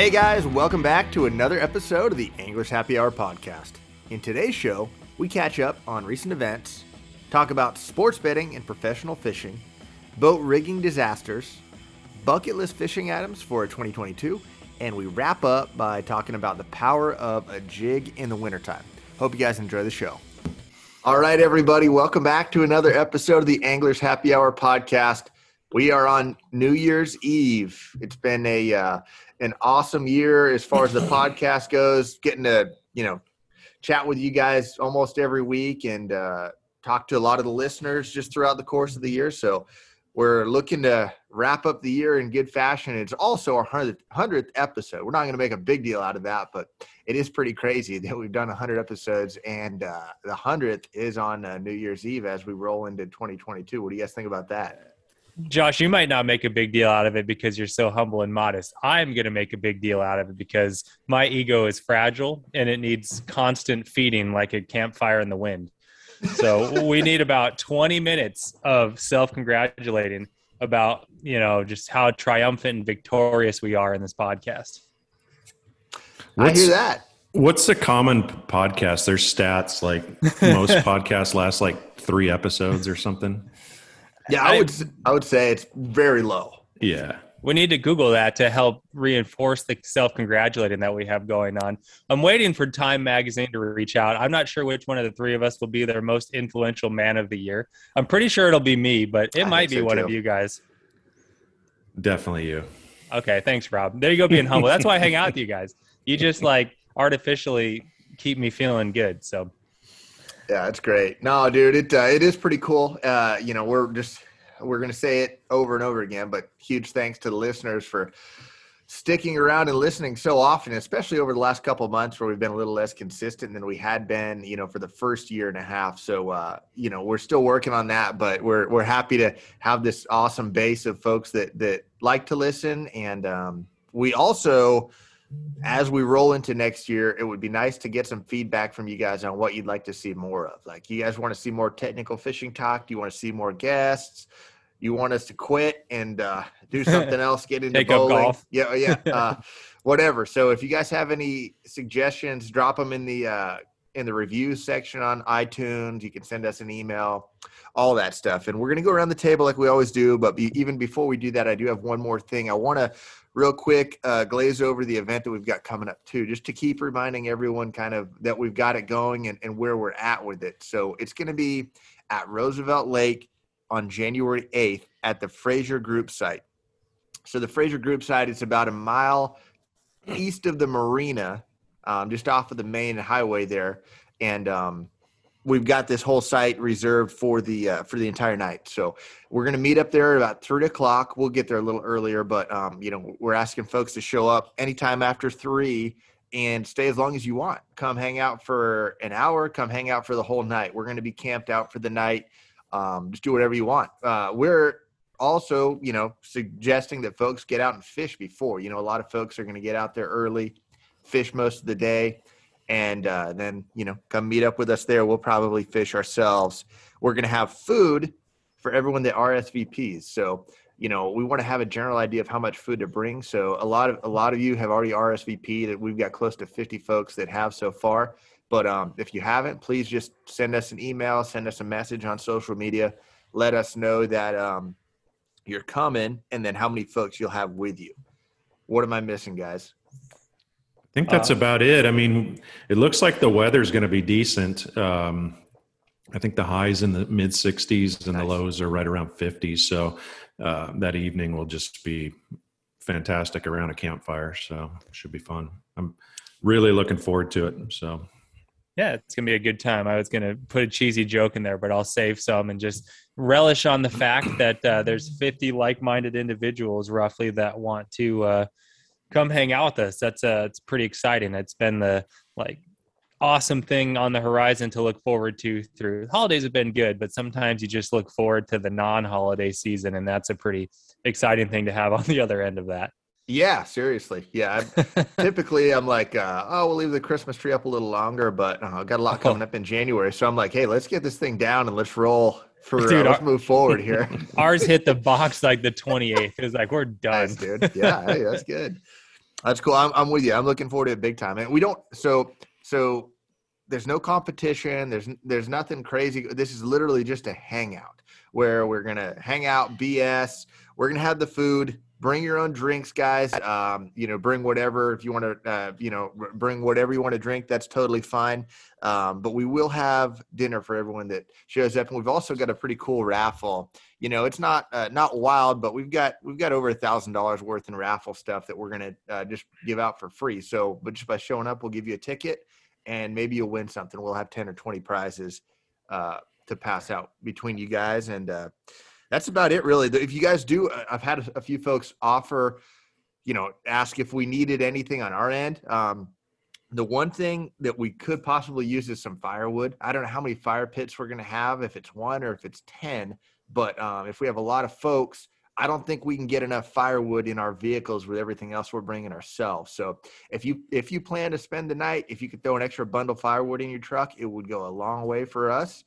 Hey guys, welcome back to another episode of the Anglers Happy Hour podcast. In today's show, we catch up on recent events, talk about sports betting and professional fishing, boat rigging disasters, bucket list fishing items for 2022, and we wrap up by talking about the power of a jig in the wintertime. Hope you guys enjoy the show. All right, everybody, welcome back to another episode of the Anglers Happy Hour podcast. We are on New Year's Eve. It's been a uh, an awesome year as far as the podcast goes. Getting to you know chat with you guys almost every week and uh, talk to a lot of the listeners just throughout the course of the year. So we're looking to wrap up the year in good fashion. It's also our 100th, episode. We're not going to make a big deal out of that, but it is pretty crazy that we've done 100 episodes and uh, the 100th is on uh, New Year's Eve as we roll into 2022. What do you guys think about that? Josh, you might not make a big deal out of it because you're so humble and modest. I'm going to make a big deal out of it because my ego is fragile and it needs constant feeding like a campfire in the wind. So we need about 20 minutes of self congratulating about, you know, just how triumphant and victorious we are in this podcast. What's, I hear that. What's the common podcast? There's stats like most podcasts last like three episodes or something. Yeah, I, I would I would say it's very low. Yeah. We need to Google that to help reinforce the self congratulating that we have going on. I'm waiting for Time Magazine to reach out. I'm not sure which one of the three of us will be their most influential man of the year. I'm pretty sure it'll be me, but it I might be so one too. of you guys. Definitely you. Okay, thanks, Rob. There you go, being humble. That's why I hang out with you guys. You just like artificially keep me feeling good. So yeah, it's great. No, dude, it uh, it is pretty cool. Uh, you know, we're just we're gonna say it over and over again, but huge thanks to the listeners for sticking around and listening so often, especially over the last couple months where we've been a little less consistent than we had been, you know, for the first year and a half. So, uh, you know, we're still working on that, but we're we're happy to have this awesome base of folks that that like to listen, and um, we also as we roll into next year, it would be nice to get some feedback from you guys on what you'd like to see more of. Like, you guys want to see more technical fishing talk? Do you want to see more guests? You want us to quit and uh, do something else? Get into bowling? Yeah, yeah, uh, whatever. So, if you guys have any suggestions, drop them in the uh, in the review section on iTunes. You can send us an email, all that stuff. And we're going to go around the table like we always do. But be, even before we do that, I do have one more thing. I want to real quick uh, glaze over the event that we've got coming up too, just to keep reminding everyone kind of that we've got it going and, and where we're at with it. So it's going to be at Roosevelt Lake on January 8th at the Frazier Group site. So the Frazier Group site is about a mile east of the marina, um, just off of the main highway there, and um, we've got this whole site reserved for the uh, for the entire night. So we're going to meet up there about three o'clock. We'll get there a little earlier, but um, you know we're asking folks to show up anytime after three and stay as long as you want. Come hang out for an hour. Come hang out for the whole night. We're going to be camped out for the night. Um, just do whatever you want. Uh, we're also, you know, suggesting that folks get out and fish before. You know, a lot of folks are going to get out there early, fish most of the day and uh, then you know come meet up with us there. We'll probably fish ourselves. We're going to have food for everyone that rsvps so you know we want to have a general idea of how much food to bring. So a lot of a lot of you have already rsvp that we've got close to 50 folks that have so far. But um, if you haven't please just send us an email send us a message on social media. Let us know that um, you're coming and then how many folks you'll have with you. What am i missing guys I think that's uh, about it. I mean, it looks like the weather's going to be decent. Um, I think the highs in the mid 60s and nice. the lows are right around 50. So uh, that evening will just be fantastic around a campfire. So it should be fun. I'm really looking forward to it. So. Yeah, it's gonna be a good time. I was gonna put a cheesy joke in there, but I'll save some and just relish on the fact that uh, there's 50 like-minded individuals roughly that want to uh, come hang out with us. That's uh, it's pretty exciting. It's been the like awesome thing on the horizon to look forward to through. Holidays have been good but sometimes you just look forward to the non-holiday season and that's a pretty exciting thing to have on the other end of that. Yeah seriously. Yeah typically i'm like uh, oh we'll leave the christmas tree up a little longer but uh, i've got a lot coming up in january so i'm like hey let's get this thing down and let's roll for dude, uh, let's our, move forward here. ours hit the box like the 28th it was like we're done. nice, dude. Yeah hey, that's good That's cool. I'm, I'm with you. I'm looking forward to it big time. And we don't. So so there's no competition. There's there's nothing crazy. This is literally just a hangout where we're gonna hang out, BS. We're gonna have the food. Bring your own drinks, guys. Um, you know, bring whatever if you want to. Uh, you know, bring whatever you want to drink. That's totally fine. Um, but we will have dinner for everyone that shows up, and we've also got a pretty cool raffle. You know, it's not uh, not wild, but we've got we've got over a thousand dollars worth in raffle stuff that we're gonna uh, just give out for free. So, but just by showing up, we'll give you a ticket, and maybe you'll win something. We'll have ten or twenty prizes uh, to pass out between you guys, and uh, that's about it, really. If you guys do, uh, I've had a few folks offer, you know, ask if we needed anything on our end. Um, the one thing that we could possibly use is some firewood. I don't know how many fire pits we're going to have, if it's one or if it's 10, but um, if we have a lot of folks, I don't think we can get enough firewood in our vehicles with everything else we're bringing ourselves. So if you if you plan to spend the night, if you could throw an extra bundle of firewood in your truck, it would go a long way for us.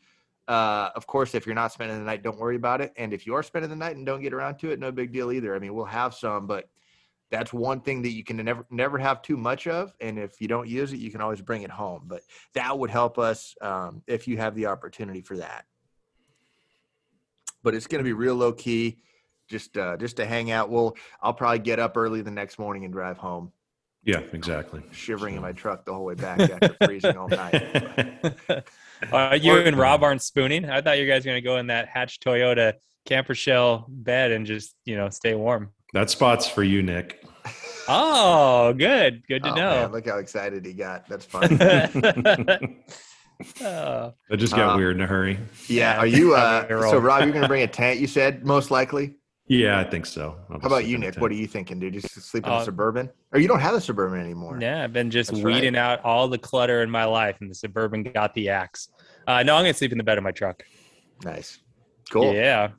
Uh, of course, if you're not spending the night, don't worry about it. And if you are spending the night and don't get around to it, no big deal either. I mean, we'll have some, but that's one thing that you can never never have too much of. And if you don't use it you can always bring it home. But that would help us um, if you have the opportunity for that. But it's going to be real low key just uh, just to hang out. Well i'll probably get up early the next morning and drive home yeah exactly shivering in my truck the whole way back after freezing all night uh, you and rob aren't spooning i thought you guys were going to go in that hatch toyota camper shell bed and just you know stay warm that spot's for you, Nick. Oh, good. Good to oh, know. Man, look how excited he got. That's fun. oh. I just got uh, weird in a hurry. Yeah. Are you, uh, so Rob, you're going to bring a tent, you said, most likely? Yeah, I think so. How about you, Nick? What are you thinking, dude? Just sleep in a uh, suburban? Or you don't have a suburban anymore? Yeah, I've been just That's weeding right. out all the clutter in my life, and the suburban got the axe. Uh, no, I'm going to sleep in the bed of my truck. Nice. Cool. Yeah.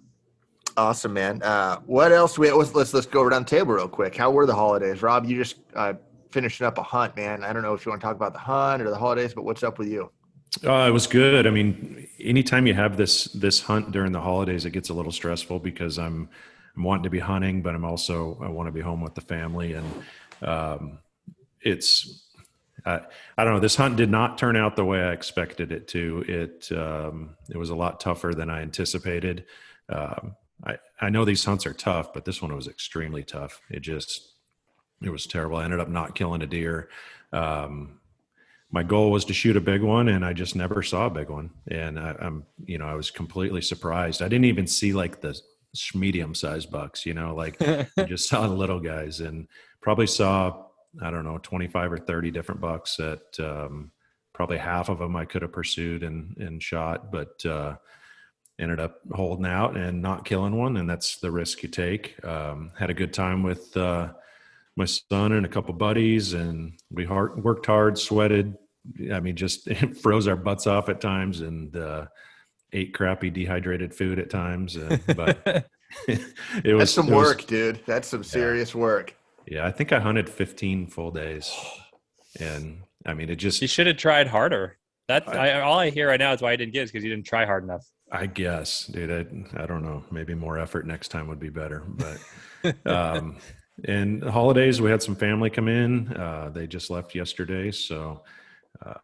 Awesome, man. Uh, what else? We let's, let's let's go around the table real quick. How were the holidays, Rob? You just uh, finishing up a hunt, man. I don't know if you want to talk about the hunt or the holidays, but what's up with you? Uh, it was good. I mean, anytime you have this this hunt during the holidays, it gets a little stressful because I'm I'm wanting to be hunting, but I'm also I want to be home with the family, and um, it's I, I don't know. This hunt did not turn out the way I expected it to. It um, it was a lot tougher than I anticipated. Um, I, I know these hunts are tough, but this one was extremely tough. It just, it was terrible. I ended up not killing a deer. Um, my goal was to shoot a big one and I just never saw a big one. And I, am you know, I was completely surprised. I didn't even see like the medium sized bucks, you know, like I just saw the little guys and probably saw, I don't know, 25 or 30 different bucks that, um, probably half of them I could have pursued and, and shot, but, uh, ended up holding out and not killing one, and that's the risk you take. Um, had a good time with uh, my son and a couple buddies, and we hard, worked hard, sweated. I mean, just froze our butts off at times, and uh, ate crappy dehydrated food at times. Uh, but it was that's some work, was, dude. That's some serious yeah. work. Yeah, I think I hunted 15 full days, and I mean, it just you should have tried harder. That's I, I, all I hear right now is why I didn't get is because you didn't try hard enough. I guess, dude. I, I don't know. Maybe more effort next time would be better. But um, and holidays, we had some family come in. Uh, they just left yesterday, so uh,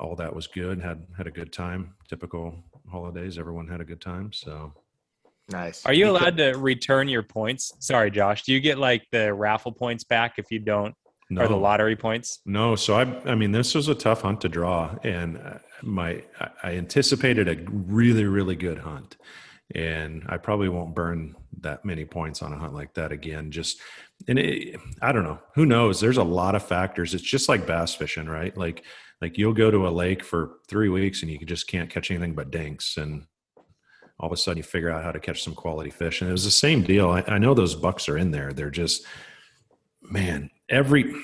all that was good. had had a good time. Typical holidays. Everyone had a good time. So nice. Are you allowed to return your points? Sorry, Josh. Do you get like the raffle points back if you don't no. or the lottery points? No. So I, I mean, this was a tough hunt to draw, and uh, my I anticipated a really really good hunt, and I probably won't burn that many points on a hunt like that again. Just and it, I don't know. Who knows? There's a lot of factors. It's just like bass fishing, right? Like like you'll go to a lake for three weeks and you just can't catch anything but dinks and all of a sudden you figure out how to catch some quality fish and it was the same deal I, I know those bucks are in there they're just man every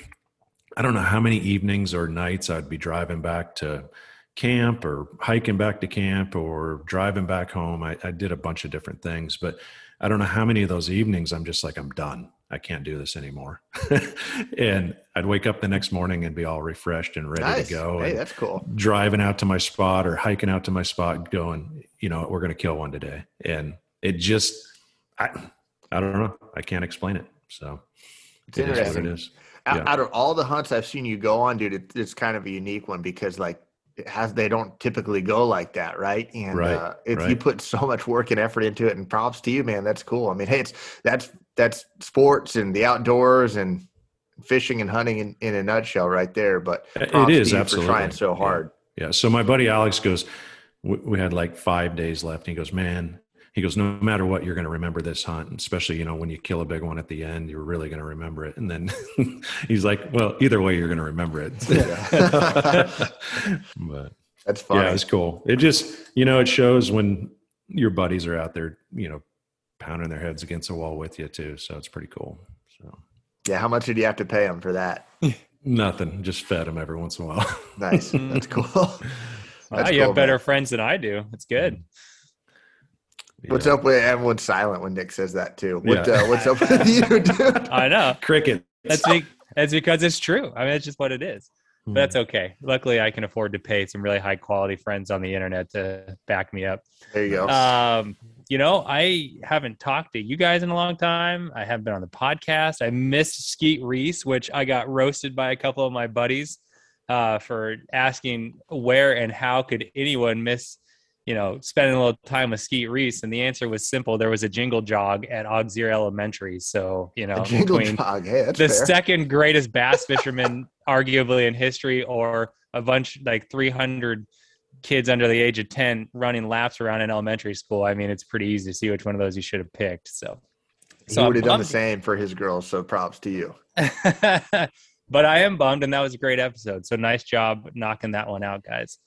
I don't know how many evenings or nights I'd be driving back to camp or hiking back to camp or driving back home. I, I, did a bunch of different things, but I don't know how many of those evenings I'm just like, I'm done. I can't do this anymore. and I'd wake up the next morning and be all refreshed and ready nice. to go. Hey, that's cool. Driving out to my spot or hiking out to my spot, going, you know, we're going to kill one today. And it just, I, I don't know. I can't explain it. So it's it interesting. Is it is. Out- Yeah. Out of all the hunts I've seen you go on, dude, it, it's kind of a unique one because like it has they don't typically go like that, right? And Right, uh, if you right. put so much work and effort into it, and props to you, man, that's cool. I mean, hey, it's that's that's sports and the outdoors and fishing and hunting in, in a nutshell, right there. But it is props is, to you absolutely. for trying so hard. Yeah. So my buddy Alex goes, we, we had like five days left. And he goes, man, he goes, no matter what, you're going to remember this hunt, and especially, you know, when you kill a big one at the end, you're really going to remember it. And then he's like, well, either way, you're going to remember it. but That's funny. yeah, it's cool. It just, you know, it shows when your buddies are out there, you know, pounding their heads against the wall with you too. So it's pretty cool. So yeah, how much did you have to pay them for that? nothing, just fed them every once in a while. Nice. That's cool. Wow, you cool, have better man. friends than I do. It's good. What's up with everyone's silent when Nick says that too? What Yeah. uh, what's up with you, dude? I know. Cricket. That's be- that's because it's true. I mean, it's just what it is. Hmm. But that's okay. Luckily, I can afford to pay some really high quality friends on the internet to back me up. There you go. Um, you know, I haven't talked to you guys in a long time. I haven't been on the podcast. I missed Skeet Reese, which I got roasted by a couple of my buddies uh, for asking where and how could anyone miss, you know, spending a little time with Skeet Reese. And the answer was simple. There was a jingle jog at Auxerre Elementary. So, you know, between jog. Hey, the fair. second greatest bass fisherman arguably in history or a bunch like 300 kids under the age of 10 running laps around in elementary school i mean it's pretty easy to see which one of those you should have picked so he would have done the same for his girls. So props to you. but i am bummed and that was a great episode so nice job knocking that one out guys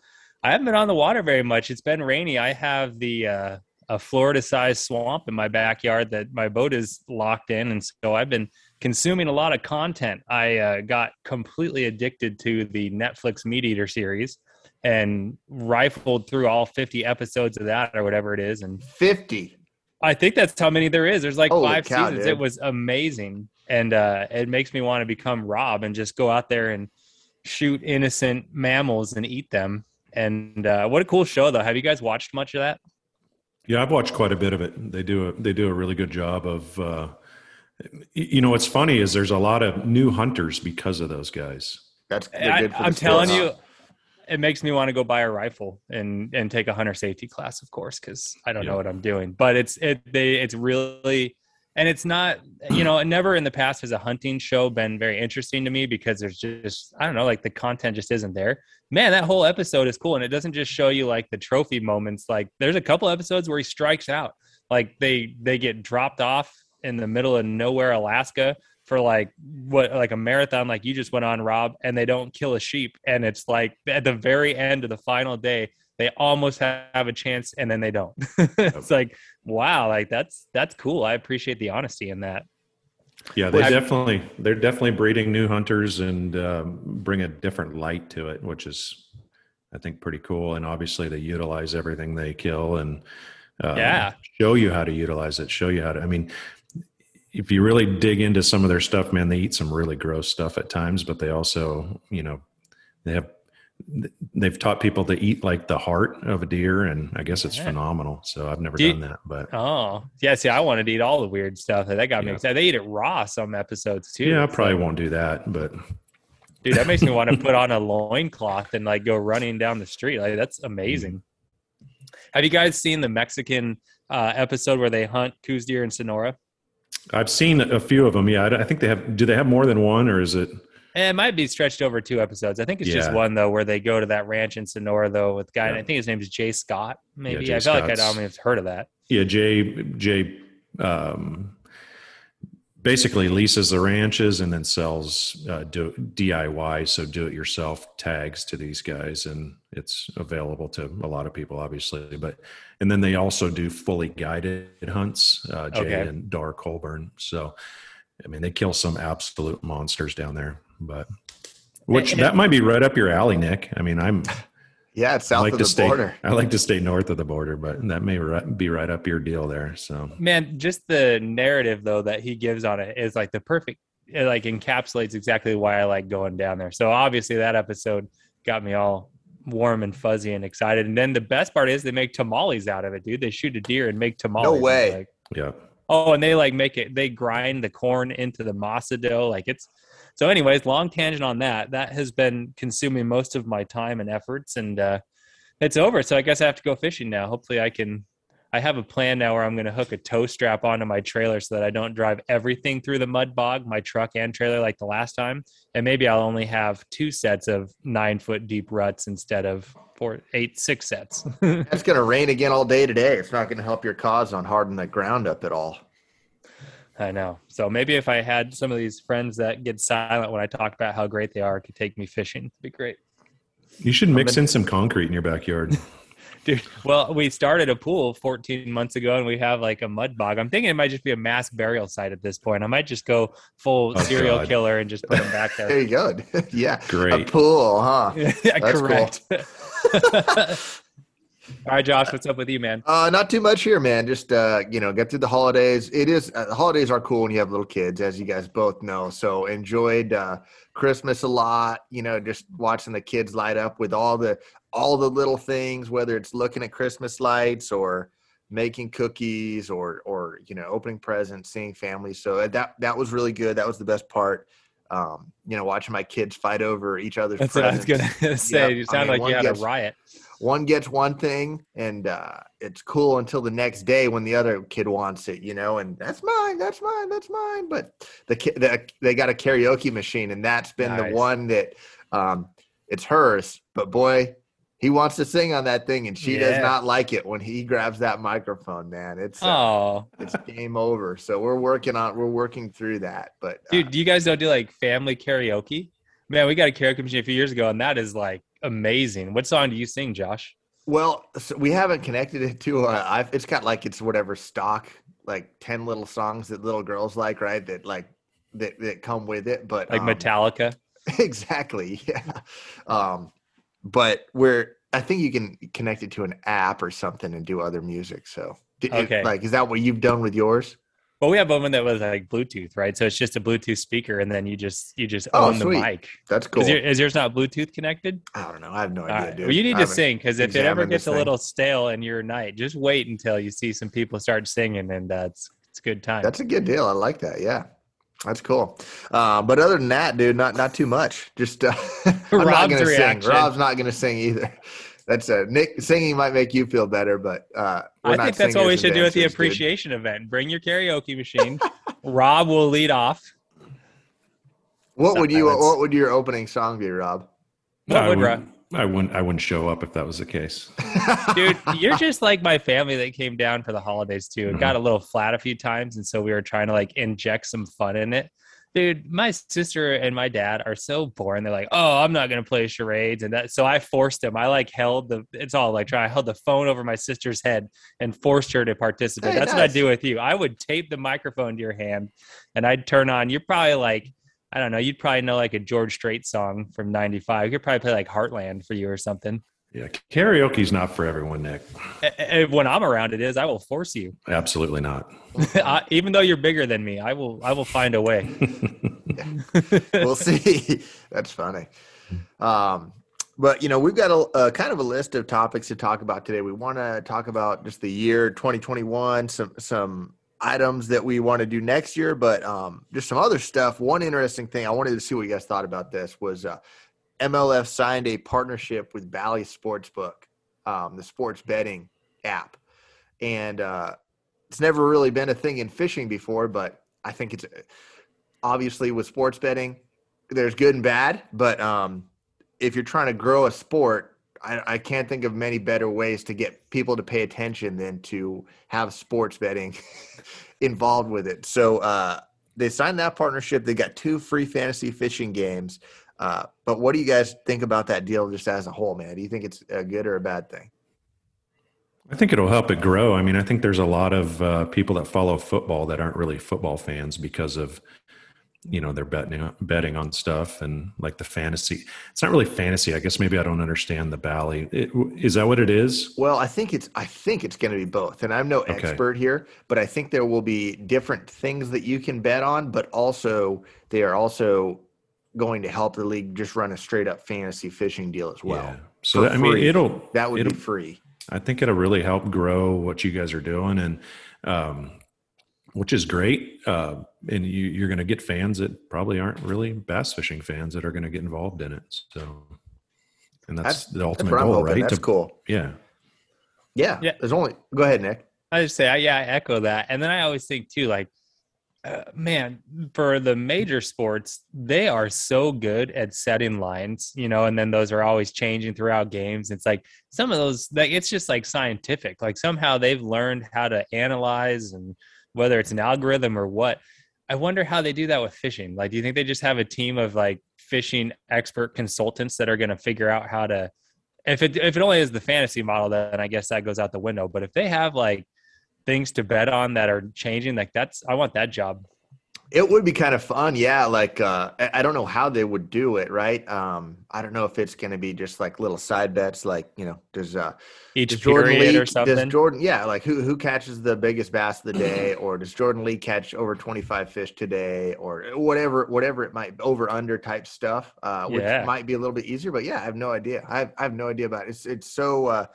i haven't been on the water very much it's been rainy i have the uh a Florida sized swamp in my backyard that my boat is locked in. And so I've been consuming a lot of content. I uh, got completely addicted to the Netflix MeatEater series and rifled through all 50 episodes of that or whatever it is. And Fifty. I think that's how many there is. There's like Holy five cow, seasons. dude. It was amazing. And uh, it makes me want to become Rob and just go out there and shoot innocent mammals and eat them. And uh, what a cool show, though. Have you guys watched much of that? Yeah, I've watched quite a bit of it. They do a they do a really good job of. Uh, you know, what's funny is there's a lot of new hunters because of those guys. That's I, good for the I'm telling you, huh? It makes me want to go buy a rifle and and take a hunter safety class, of course, because I don't Yeah. know what I'm doing. But it's it they it's really and it's not you know never in the past has a hunting show been very interesting to me because there's just I don't know like the content just isn't there. Man, that whole episode is cool, and it doesn't just show you like the trophy moments. Like there's a couple episodes where he strikes out, like they they get dropped off in the middle of nowhere, Alaska, for like what like a marathon like you just went on rob and they don't kill a sheep and it's like at the very end of the final day they almost have a chance and then they don't it's like wow like that's that's cool i appreciate the honesty in that Yeah, they I- definitely they're definitely breeding new hunters and um, bring a different light to it, which is I think pretty cool. And obviously they utilize everything they kill and uh, Yeah. show you how to utilize it. Show you how to. I mean, if you really dig into some of their stuff, man, they eat some really gross stuff at times, but they also, you know, they have they've taught people to eat like the heart of a deer, and I guess it's Yeah. phenomenal. So I've never done that, but oh yeah see i wanted to eat all the weird stuff that got me Yeah. excited they eat it raw some episodes too yeah, I probably like, won't do that. But dude that makes me want to put on a loincloth and like go running down the street like that's amazing have you guys seen the mexican uh, episode where they hunt Coues deer in sonora I've seen a few of them. Yeah, I, I think they have. Do they have more than one, or is it? Eh, It might be stretched over two episodes. I think it's just one though, where they go to that ranch in Sonora though with guy. Yeah. I think his name is Jay Scott. Maybe Jay I feel like I Scott's- don't have heard of that. Yeah, Jay. Jay um, basically leases the ranches and then sells uh, do, DIY, so do-it-yourself tags to these guys, and it's available to a lot of people, obviously. But and then they also do fully guided hunts. Uh, Jay Okay. and Darr Colburn. So, I mean, they kill some absolute monsters down there. But which And- that might be right up your alley, Nick. I mean, I'm Yeah, it's I south like of to the stay. border. I like to stay north of the border, but that may ri- be right up your deal there. So Man, just the narrative though that he gives on it is like the perfect. It like encapsulates exactly why I like going down there. So obviously that episode got me all warm and fuzzy and excited. And then the best part is they make tamales out of it, dude. They shoot a deer and make tamales. No way. like- yeah, Oh, and they like make it. They grind the corn into the masa dough. Like it's so, anyways, long tangent on that. That has been consuming most of my time and efforts, and uh, it's over. So I guess I have to go fishing now. Hopefully, I can. I have a plan now where I'm going to hook a tow strap onto my trailer so that I don't drive everything through the mud bog, my truck and trailer, like the last time. And maybe I'll only have two sets of nine foot deep ruts instead of four, eight, six sets. It's going to rain again all day today. It's not going to help your cause on hardening the ground up at all. I know. So maybe if I had some of these friends that get silent when I talk about how great they are, could take me fishing. It'd be great. You should mix in some concrete in your backyard. Dude, well, we started a pool 14 months ago and we have like a mud bog. I'm thinking it might just be a mass burial site at this point. I might just go full Oh, serial God. killer and just put them back There there. you go. yeah. Great. A pool, huh? yeah, That's cool. All right, Josh, what's up with you, man? Uh, not too much here, man. Just uh, you know, get through the holidays. It is uh, the holidays are cool when you have little kids, as you guys both know. So enjoyed uh, Christmas a lot. You know, just watching the kids light up with all the all the little things, whether it's looking at Christmas lights or making cookies or or you know opening presents, seeing family. So that that was really good. That was the best part. Um, you know, watching my kids fight over each other's That's what I was gonna say. Yep. You I sound mean, like you had gets- a riot. One gets one thing and uh, it's cool until the next day when the other kid wants it, you know, and that's mine, that's mine, that's mine. But the, the they got a karaoke machine, and that's been Nice. the one that um, it's hers. But boy, he wants to sing on that thing, and she does not like it when he grabs that microphone. Man, it's uh, Oh, it's game over. So we're working on we're working through that. But uh, dude, do you guys don't do like family karaoke? Man, we got a karaoke machine a few years ago, and that is like amazing. What song do you sing, Josh? Well, so we haven't connected it to. Uh, I've, it's got like it's whatever stock, like ten little songs that little girls like, right? That like that that come with it. But Like um, Metallica? exactly, yeah. Um, but we're I think you can connect it to an app or something and do other music. So, d- it- Okay. like, is that what you've done with yours? Well, we have one that was like Bluetooth, right? So it's just a Bluetooth speaker, and then you just you just Oh, own the mic. That's cool. Is, your, is yours not Bluetooth connected? I don't know. I have no idea, right. dude. Well, you need I to sing because if it ever gets a little stale in your night, just wait until you see some people start singing, and uh, it's a good time. That's a good deal. I like that. Yeah. That's cool. Uh, but other than that, dude, not not too much. Just uh, I'm not gonna reaction. sing. Rob's not gonna sing either. That's uh, Nick singing might make you feel better, but uh, we're I not think that's what we should do at the dancers, dude. appreciation event. Bring your karaoke machine. Rob will lead off. What would you? What would your opening song be, Rob? What I, would wouldn't, I wouldn't. I wouldn't show up if that was the case. Dude, you're just like my family that came down for the holidays too. It Mm-hmm. got a little flat a few times, and so we were trying to like inject some fun in it. Dude, my sister and my dad are so boring. They're like, "Oh, I'm not gonna play charades," and that. So I forced them. I like held the. It's all like try. I held the phone over my sister's head and forced her to participate. Hey, That's what I nice. do with you. I would tape the microphone to your hand, and I'd turn on. You're probably like. I don't know. You'd probably know like a George Strait song from '95. You could probably play like Heartland for you or something. Yeah, karaoke's not for everyone, Nick. When I'm around, it is. I will force you. Absolutely not. I, even though you're bigger than me, I will I will find a way. we'll see. That's funny. Um, but you know, we've got a, a kind of a list of topics to talk about today. We want to talk about just the year 2021, some some items that we want to do next year, but um, just some other stuff. One interesting thing I wanted to see what you guys thought about this was uh, MLF signed a partnership with Bally Sportsbook, um, the sports betting app, and uh, it's never really been a thing in fishing before, but I think it's obviously with sports betting, there's good and bad, but um, if you're trying to grow a sport, I, I can't think of many better ways to get people to pay attention than to have sports betting involved with it. So uh, they signed that partnership. They got two free fantasy fishing games. Uh, but what do you guys think about that deal just as a whole, man? Do you think it's a good or a bad thing? I think it'll help it grow. I mean, I think there's a lot of uh, people that follow football that aren't really football fans because of, you know, they're betting betting on stuff and like the fantasy. It's not really fantasy. I guess maybe I don't understand the Bally. It, is that what it is? Well, I think it's I think it's going to be both, and I'm no Okay. expert here, but I think there will be different things that you can bet on, but also they are also going to help the league just run a straight up fantasy fishing deal as well. Yeah. So that, I mean, it'll That would it'll, be free. I think it'll really help grow what you guys are doing. And um, which is great. Uh, and you, you're going to get fans that probably aren't really bass fishing fans that are going to get involved in it. So, and that's, the ultimate That's goal, hoping. right? That's To- cool. Yeah. Yeah. Yeah. There's only. Go ahead, Nick. I just say, I, yeah, I echo that. And then I always think too, like, uh, man, for the major sports, they are so good at setting lines, you know, and then those are always changing throughout games. It's like some of those, like, it's just like scientific. Like somehow they've learned how to analyze and whether it's an algorithm or what. I wonder how they do that with fishing. Like, do you think they just have a team of like fishing expert consultants that are going to figure out how to? If it if it only is the fantasy model, then I guess that goes out the window. But if they have like things to bet on that are changing, like that's I want that job. It would be kind of fun, yeah. Like uh, I don't know how they would do it, right? Um, I don't know if it's going to be just like little side bets, like you know, does uh, Each does Jordan Lee, or something. does Jordan, yeah, like who who catches the biggest bass of the day, or does Jordan Lee catch over twenty five fish today, or whatever whatever it might over under type stuff, uh, which Yeah. might be a little bit easier. But yeah, I have no idea. I have, I have no idea about it. It's it's so uh,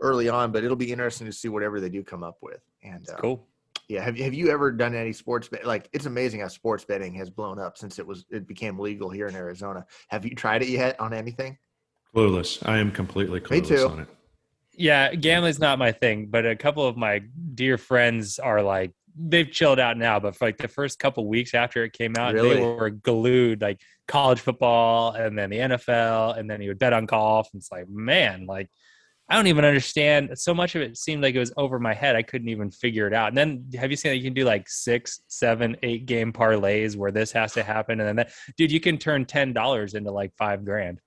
early on, but it'll be interesting to see whatever they do come up with. And uh, cool. yeah, have you have you ever done any sports bet? Like it's amazing how sports betting has blown up since it was it became legal here in Arizona. Have you tried it yet on anything? Clueless. I am completely clueless too. on it. Yeah, gambling's not my thing, but a couple of my dear friends are like they've chilled out now, but for like the first couple weeks after it came out, Really? they were glued like college football and then the NFL and then you would bet on golf. And it's like, man, like I don't even understand. So much of it seemed like it was over my head. I couldn't even figure it out. And then have you seen that you can do like six, seven, eight game parlays where this has to happen and then that dude, you can turn ten dollars into like five grand.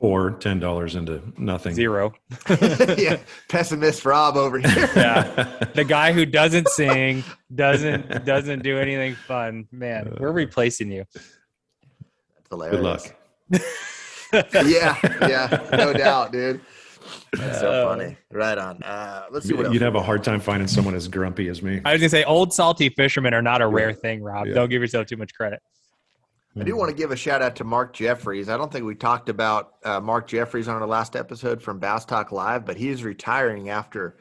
Or ten dollars into nothing. Zero. yeah, pessimist Rob over here. Yeah. the guy who doesn't sing doesn't doesn't do anything fun man we're uh, replacing you That's hilarious. Good luck. Yeah, yeah, no doubt, dude. That's so Uh, funny. Right on. Uh, let's see what. You'd have a hard time finding someone as grumpy as me. i was gonna say old salty fishermen are not a rare thing rob Yeah. don't give yourself too much credit I do want to give a shout out to Mark Jeffries. I don't think we talked about uh, Mark Jeffries on our last episode from Bass Talk Live, but he is retiring after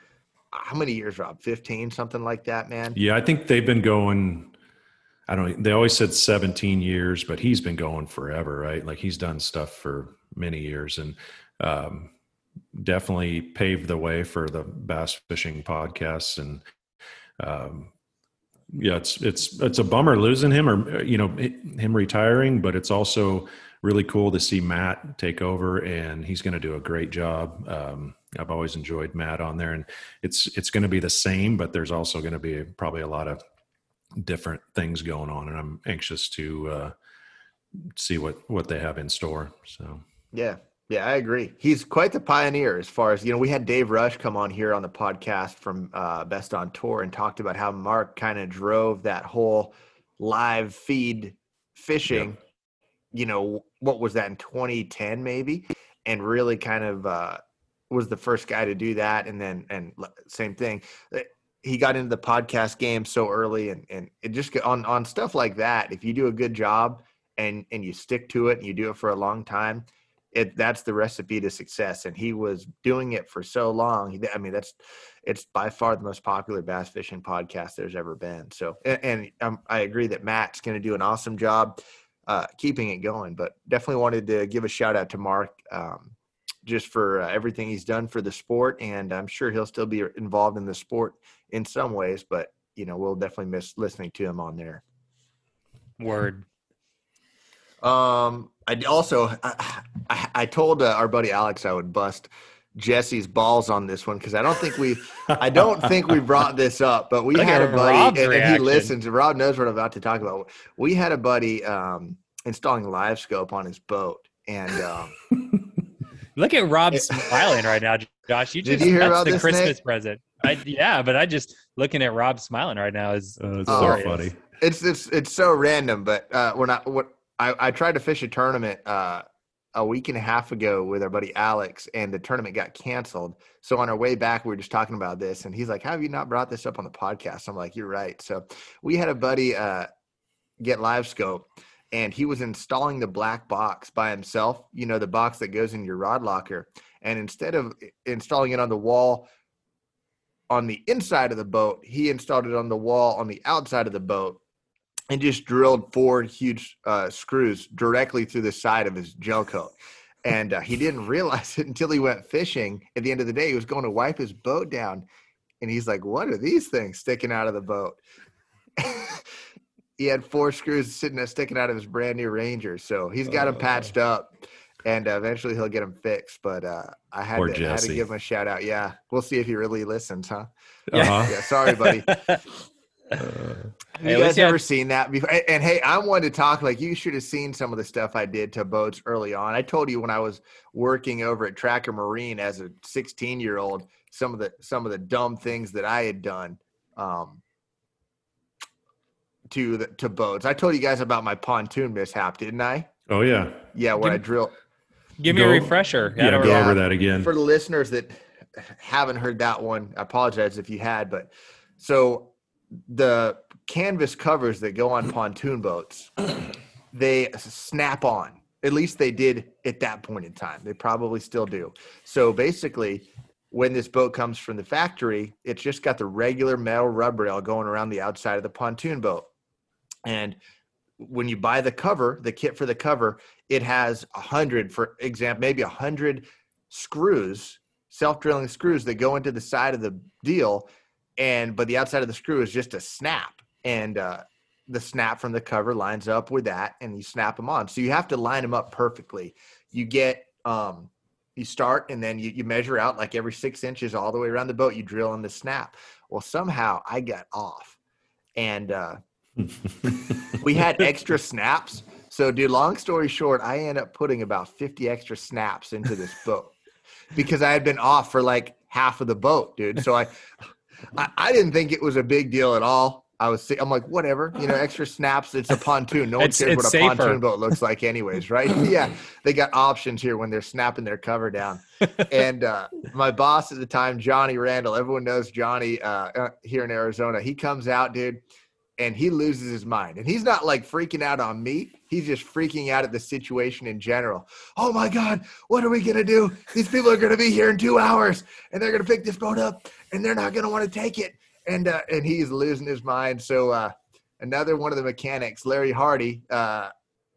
how many years, Rob? 15, something like that, man. Yeah, I think they've been going. I don't. Know, they always said 17 years, but he's been going forever, right? Like he's done stuff for many years, and um, definitely paved the way for the bass fishing podcasts. And um, yeah, it's it's it's a bummer losing him, or you know, him retiring, but it's also really cool to see Matt take over, and he's going to do a great job. Um, I've always enjoyed Matt on there, and it's it's going to be the same, but there's also going to be probably a lot of different things going on, and I'm anxious to uh, see what what they have in store. So Yeah. Yeah, I agree. He's quite the pioneer as far as, you know, we had Dave Rush come on here on the podcast from uh, Best on Tour and talked about how Mark kind of drove that whole live feed fishing, you know, what was that in 2010 maybe? And really kind of uh, was the first guy to do that. And then, and same thing. uh, He got into the podcast game so early and, and it just on, on stuff like that. If you do a good job and, and you stick to it and you do it for a long time, it that's the recipe to success and he was doing it for so long He- i mean that's it's by far the most popular bass fishing podcast there's ever been so and, and um, i agree that matt's going to do an awesome job uh, keeping it going but definitely wanted to give a shout out to mark um, just for uh, everything he's done for the sport and i'm sure he'll still be involved in the sport in some ways but you know we'll definitely miss listening to him on there. Word. Um, I d- also I, I, I told uh, our buddy Alex I would bust Jesse's balls on this one because I don't think we I don't think we brought this up, but we Look had a buddy and, and he reaction. listens. Rob knows what I'm about to talk about. We had a buddy um, installing LiveScope on his boat, and um, look at rob smiling right now josh you Did just you hear that's about the this, christmas Nick? present I, yeah but i just looking at rob smiling right now is uh, so funny. it's it's it's so random. But uh, we're not. What I I tried to fish a tournament uh, a week and a half ago with our buddy Alex, and the tournament got canceled. So on our way back, we were just talking about this, and he's like, "How have you not brought this up on the podcast?" I'm like, "You're right." So we had a buddy uh, get LiveScope, and he was installing the black box by himself. You know, the box that goes in your rod locker, and instead of installing it on the wall on the inside of the boat. He installed it on the wall on the outside of the boat and just drilled four huge uh, screws directly through the side of his gel coat. And uh, he didn't realize it until he went fishing. At the end of the day, he was going to wipe his boat down. And he's like, What are these things sticking out of the boat? he had four screws sitting there sticking out of his brand new Ranger. So he's got them Oh. patched up and uh, eventually he'll get them fixed. But uh, I, had to, I had to give him a shout out. Yeah. We'll see if he really listens, huh? Uh-huh. Yeah. Sorry, buddy. Have Hey, you guys least ever had- seen that before? And, and hey, I wanted to talk like you should have seen some of the stuff I did to boats early on. I told you when I was working over at Tracker Marine as a 16 year old, some of the some of the dumb things that I had done um, to the, to boats. I told you guys about my pontoon mishap, didn't I? oh yeah, Yeah, where I Give- drill Give me a refresher. I yeah. Go Yeah. over that again. for the listeners that haven't heard that one, I apologize if you had, but so the canvas covers that go on pontoon boats, they snap on. At least they did at that point in time. They probably still do. So basically, when this boat comes from the factory, it's just got the regular metal rub rail going around the outside of the pontoon boat. And when you buy the cover, the kit for the cover, it has a hundred, for example, maybe a hundred screws, self-drilling screws that go into the side of the deal, and but the outside of the screw is just a snap, and uh, the snap from the cover lines up with that, and you snap them on. So you have to line them up perfectly. You get um, you start and then you, you measure out like every six inches all the way around the boat. You drill in the snap. Well, somehow I got off, and uh, we had extra snaps. So, dude, long story short, I end up putting about 50 extra snaps into this boat because I had been off for like half of the boat, dude. So I, I, I didn't think it was a big deal at all. I was, I'm like, whatever, you know, extra snaps. It's a pontoon. No one It's- cares it's what a safer. pontoon boat looks like, anyways, right? yeah, they got options here when they're snapping their cover down. and uh, my boss at the time, Johnny Randall, everyone knows Johnny uh, uh, here in Arizona. He comes out, dude, and he loses his mind. And he's not like freaking out on me. He's just freaking out at the situation in general. Oh my God, what are we gonna do? These people are gonna be here in two hours, and they're gonna pick this boat up, and they're not gonna want to take it. And uh, and he's losing his mind. So uh, another one of the mechanics, Larry Hardy, uh,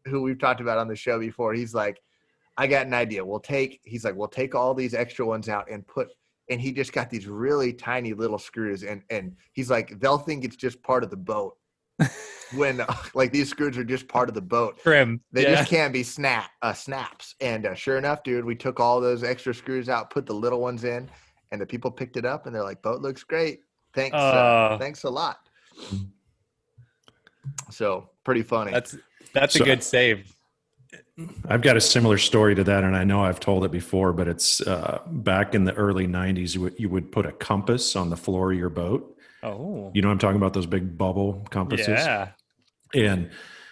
who we've talked about on the show before, he's like, I got an idea. We'll take. He's like, we'll take all these extra ones out and put. And he just got these really tiny little screws, and and he's like, they'll think it's just part of the boat. when uh, like these screws are just part of the boat, Trim. they yeah. just can't be snap uh, snaps. And uh, sure enough, dude, we took all those extra screws out, put the little ones in, and the people picked it up, and they're like, "Boat looks great. Thanks, uh, Oh. thanks a lot." So pretty funny. That's that's So- a good save. I've got a similar story to that, and I know I've told it before, but it's uh, back in the early '90s. You would, you would put a compass on the floor of your boat. Oh. You know, what I'm talking about those big bubble compasses. Yeah. and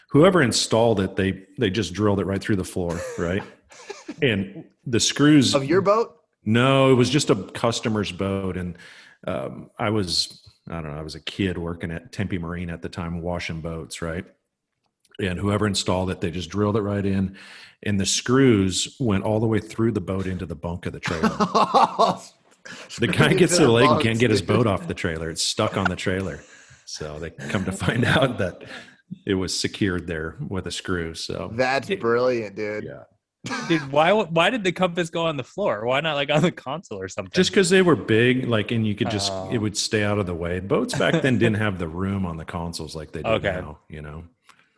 whoever installed it they they just drilled it right through the floor right and the screws of your boat. No it was just a customer's boat and um, i was i don't know i was a kid working at tempe marine at the time washing boats right? And whoever installed it they just drilled it right in and the screws went all the way through the boat into the bunk of the trailer. The guy gets to the lake and can't get his boat off the trailer. It's stuck on the trailer. So they come to find out that it was secured there with a screw so. That's brilliant, dude. yeah Dude, why why did the compass go on the floor? Why not like on the console or something? just because they were big like and you could just Oh. it would stay out of the way boats back then didn't have the room on the consoles like they do Okay. now you know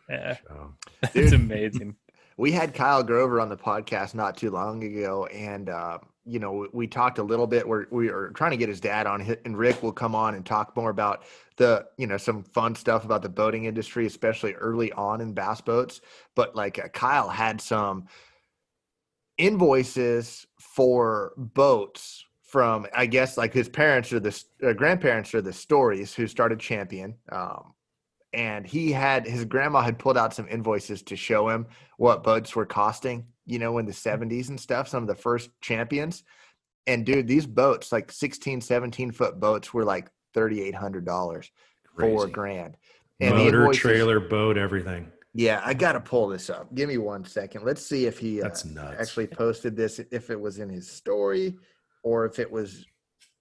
yeah, so. it's amazing. we had Kyle Grover on the podcast not too long ago, and uh, you know we talked a little bit. We're we are trying to get his dad on, and Rick will come on and talk more about the you know some fun stuff about the boating industry, especially early on in bass boats. But like uh, Kyle had some invoices for boats from I guess like his parents or the uh, grandparents or the stories who started Champion. Um, and he had his grandma had pulled out some invoices to show him what boats were costing, you know, in the 70s and stuff, some of the first champions. And dude, these boats, like 16, 17 foot boats, were like $3,800, four grand. And the motor invoices- trailer boat everything Yeah, I got to pull this up. Give me one second. Let's see if he uh, That's nuts. actually posted this, if it was in his story or if it was.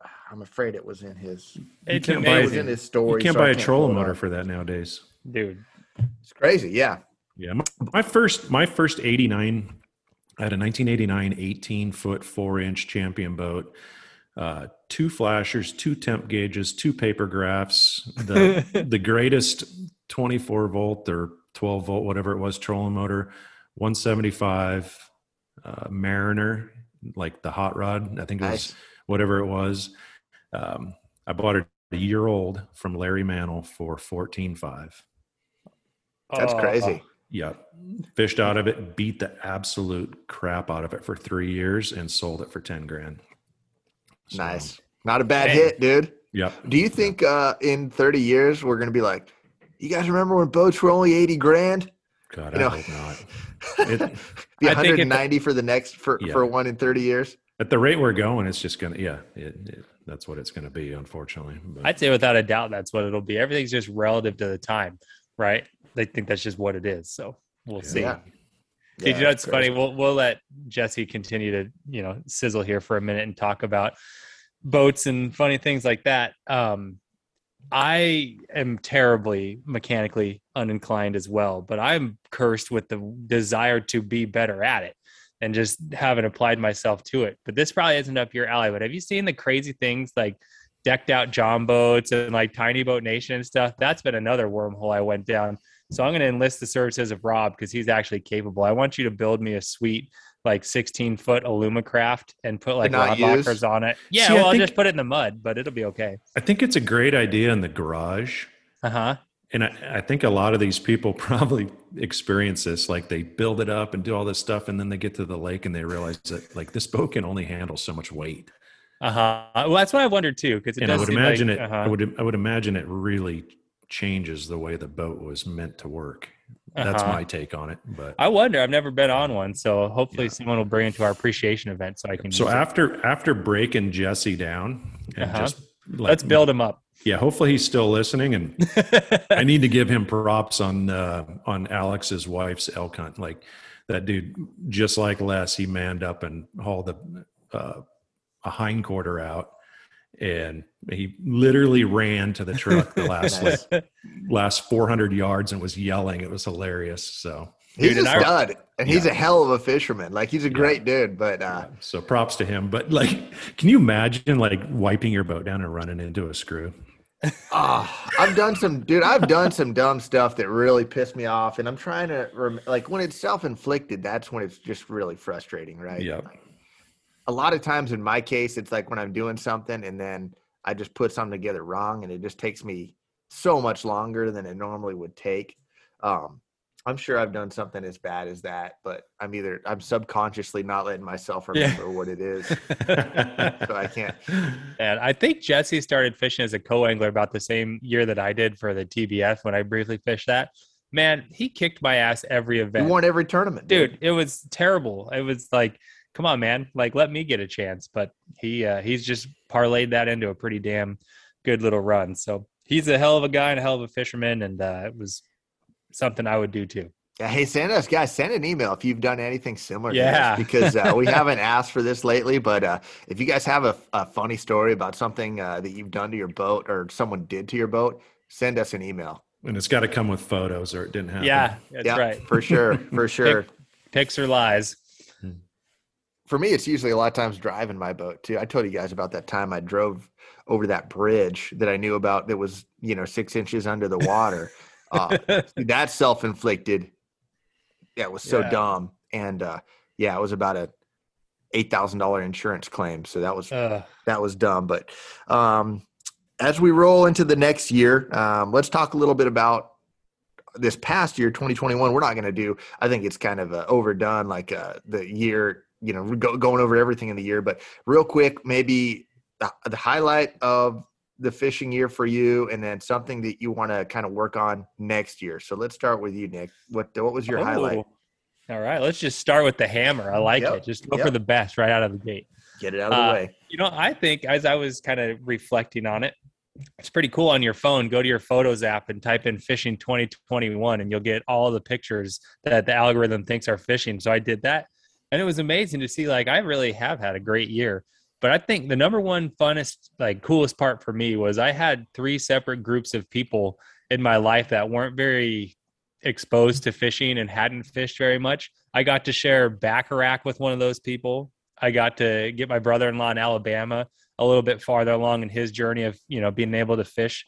I'm afraid it was in his. It's can't It buy was in his story. You can't so buy a pull trolling motor for that nowadays. dude. It's crazy. Yeah. Yeah, my, my first my first 89 I had a 1989 18 foot 4 inch champion boat, uh, two flashers, two temp gauges, two paper graphs, the the greatest 24 volt or 12 volt whatever it was trolling motor, 175 uh, Mariner, like the hot rod. I think it was Nice. whatever it was. Um, I bought it a year old from Larry Mantle for 14.5. That's Oh, crazy. Yeah. Fished out of it, beat the absolute crap out of it for three years and sold it for 10 grand. So, Nice. Not a bad Dang. hit, dude. Yep. Do you think uh, in 30 years we're going to be like, you guys remember when boats were only 80 grand? God, You I know- hope not. It- Be I think it- 190 for the next for, Yeah. for one in 30 years. At the rate we're going, it's just going to, yeah, it, it, that's what it's going to be, unfortunately. But, I'd say without a doubt that's what it'll be. Everything's just relative to the time, right? They think that's just what it is. So we'll see. Yeah. Did Yeah, you know it's that's funny? We'll we'll let Jesse continue to you know sizzle here for a minute and talk about boats and funny things like that. Um, I am terribly mechanically uninclined as well, but I'm cursed with the desire to be better at it and just haven't applied myself to it. But this probably isn't up your alley. But have you seen the crazy things like decked out John boats and like Tiny Boat Nation and stuff? That's been another wormhole I went down. So I'm going to enlist the services of Rob because he's actually capable. I want you to build me a sweet like 16 foot Alumacraft and put like rod use? lockers on it. Yeah, See, I well, I'll just put it in the mud, but it'll be okay. I think it's a great idea in the garage. Uh huh. And I, I think a lot of these people probably experience this. Like they build it up and do all this stuff, and then they get to the lake and they realize that like this boat can only handle so much weight. Uh huh. Well, that's what I wondered too, because and I would imagine it. I Uh-huh. would I would imagine it really changes the way the boat was meant to work. That's Uh-huh. my take on it. But I wonder. I've never been on one, so hopefully Yeah. someone will bring it to our appreciation event so I can. so use it. after after breaking Jesse down and Uh-huh. just let- let's build him up. Yeah, hopefully he's still listening, and I need to give him props on uh, on Alex's wife's elk hunt. Like that dude, just like Les, he manned up and hauled a uh, a hind quarter out, and he literally ran to the truck the last Nice. like last 400 yards and was yelling. It was hilarious. So He's Dude, a and I- stud, and he's a hell of a fisherman. Like he's a great dude, but uh, so props to him. But like, can you imagine like wiping your boat down and running into a screw? Ah, I've done some, dude. I've done some dumb stuff that really pissed me off, and I'm trying to rem- like when it's self-inflicted. That's when it's just really frustrating, right? Yeah. A lot of times, in my case, it's like when I'm doing something and then I just put something together wrong, and it just takes me so much longer than it normally would take. Um, I'm sure I've done something as bad as that, but I'm either I'm subconsciously not letting myself Yeah. remember what it is, so I can't. And I think Jesse started fishing as a co-angler about the same year that I did for the TBF when I briefly fished that. Man, he kicked my ass every event. event. won every tournament, dude it was terrible it was like come on man like let me get a chance but he uh, he's just parlayed that into a pretty damn good little run so he's a hell of a guy and a hell of a fisherman and uh, it was something i would do too Yeah, hey, send us guys, send an email if you've done anything similar. to this, Yeah. because uh, we haven't asked for this lately. But uh, if you guys have a, a funny story about something uh, that you've done to your boat or someone did to your boat, send us an email. And it's got to come with photos, or it didn't happen. yeah that's yeah, right for sure, for sure. pics or lies For me, it's usually a lot of times driving my boat too. I told you guys about that time I drove over that bridge that I knew about that was you know six inches under the water. Uh, that's self-inflicted. Yeah, it was so Yeah. dumb. And uh, yeah, it was about a eight thousand dollar insurance claim. So that was uh, that was dumb. But um, as we roll into the next year, um, let's talk a little bit about this past year, 2021. We're not going to do. I think it's kind of uh, overdone, like uh, the year. You know, go, going over everything in the year. But real quick, maybe the, the highlight of the fishing year for you, and then something that you want to kind of work on next year. So let's start with you, Nick. What what was your highlight? oh. all right let's just start with the hammer i like Yep, it just go yep. for the best right out of the gate Get it out of the Uh, way. You know, I think as I was kind of reflecting on it, it's pretty cool on your phone. Go to your photos app and type in fishing 2021 and you'll get all the pictures that the algorithm thinks are fishing. So I did that. And it was amazing to see like I really have had a great year. But I think the number one funnest, like coolest part for me was I had three separate groups of people in my life that weren't very exposed to fishing and hadn't fished very much. I got to share Baccarac with one of those people. I got to get my brother-in-law in Alabama a little bit farther along in his journey of you know being able to fish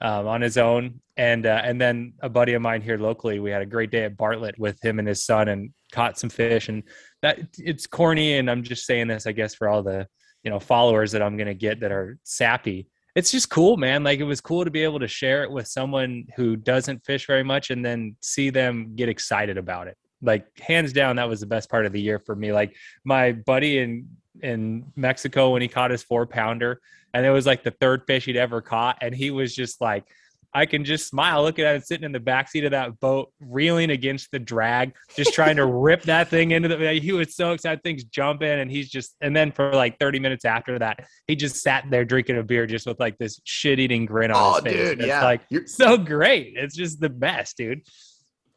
um, on his own, and uh, and then a buddy of mine here locally. We had a great day at Bartlett with him and his son, and caught some fish. And that it's corny, and I'm just saying this, I guess, for all the you know followers that I'm to get that are sappy. It's just cool, man. Like it was cool to be able to share it with someone who doesn't fish very much, and then see them get excited about it like hands down that was the best part of the year for me like my buddy in in mexico when he caught his four pounder and it was like the third fish he'd ever caught and he was just like I can just smile looking at him sitting in the backseat of that boat, reeling against the drag, just trying to rip that thing into the. He was so excited, things jumping, and he's just. And then for like 30 minutes after that, he just sat there drinking a beer, just with like this shit-eating grin on Oh, his face. dude, it's like You're- so great. It's just the best, dude.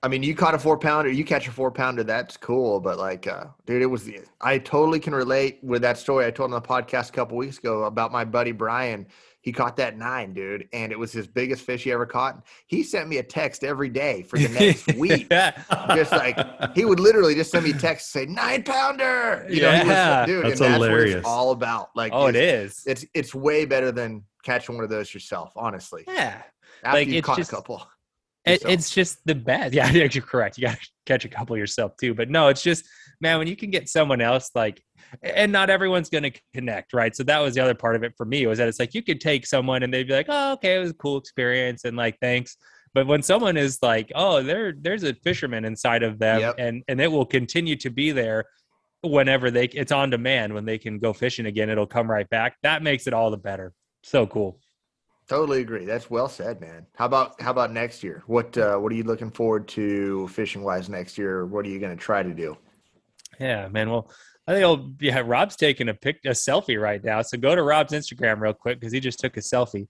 I mean, you caught a four pounder, you catch a four pounder, that's cool. But like, uh, dude, it was I totally can relate with that story I told on the podcast a couple weeks ago about my buddy Brian. He caught that nine, dude, and it was his biggest fish he ever caught. He sent me a text every day for the next week. Just like he would literally just send me a text say nine pounder. You know, he was- Yeah. dude, That's and that's what hilarious. it's all about. Like, Oh, it's. It's it's way better than catching one of those yourself. Honestly, Yeah. after Like, you it's caught just- a couple. It, it's just the best. Yeah, you're correct. You got to catch a couple yourself too. But no, it's just, man, when you can get someone else, like, and not everyone's going to connect, right? So that was the other part of it for me was that it's like you could take someone and they'd be like, oh, okay, it was a cool experience and like, thanks. But when someone is like, oh, there, there's a fisherman inside of them, Yep. and and it will continue to be there whenever they, it's on demand when they can go fishing again. It'll come right back. That makes it all the better. So cool. Totally agree. That's well said, man. How about how about next year? What uh, what are you looking forward to fishing wise next year? What are you going to try to do? Yeah, man. Well, I think I'll yeah. Rob's taking a pic, a selfie right now. So go to Rob's Instagram real quick because he just took a selfie.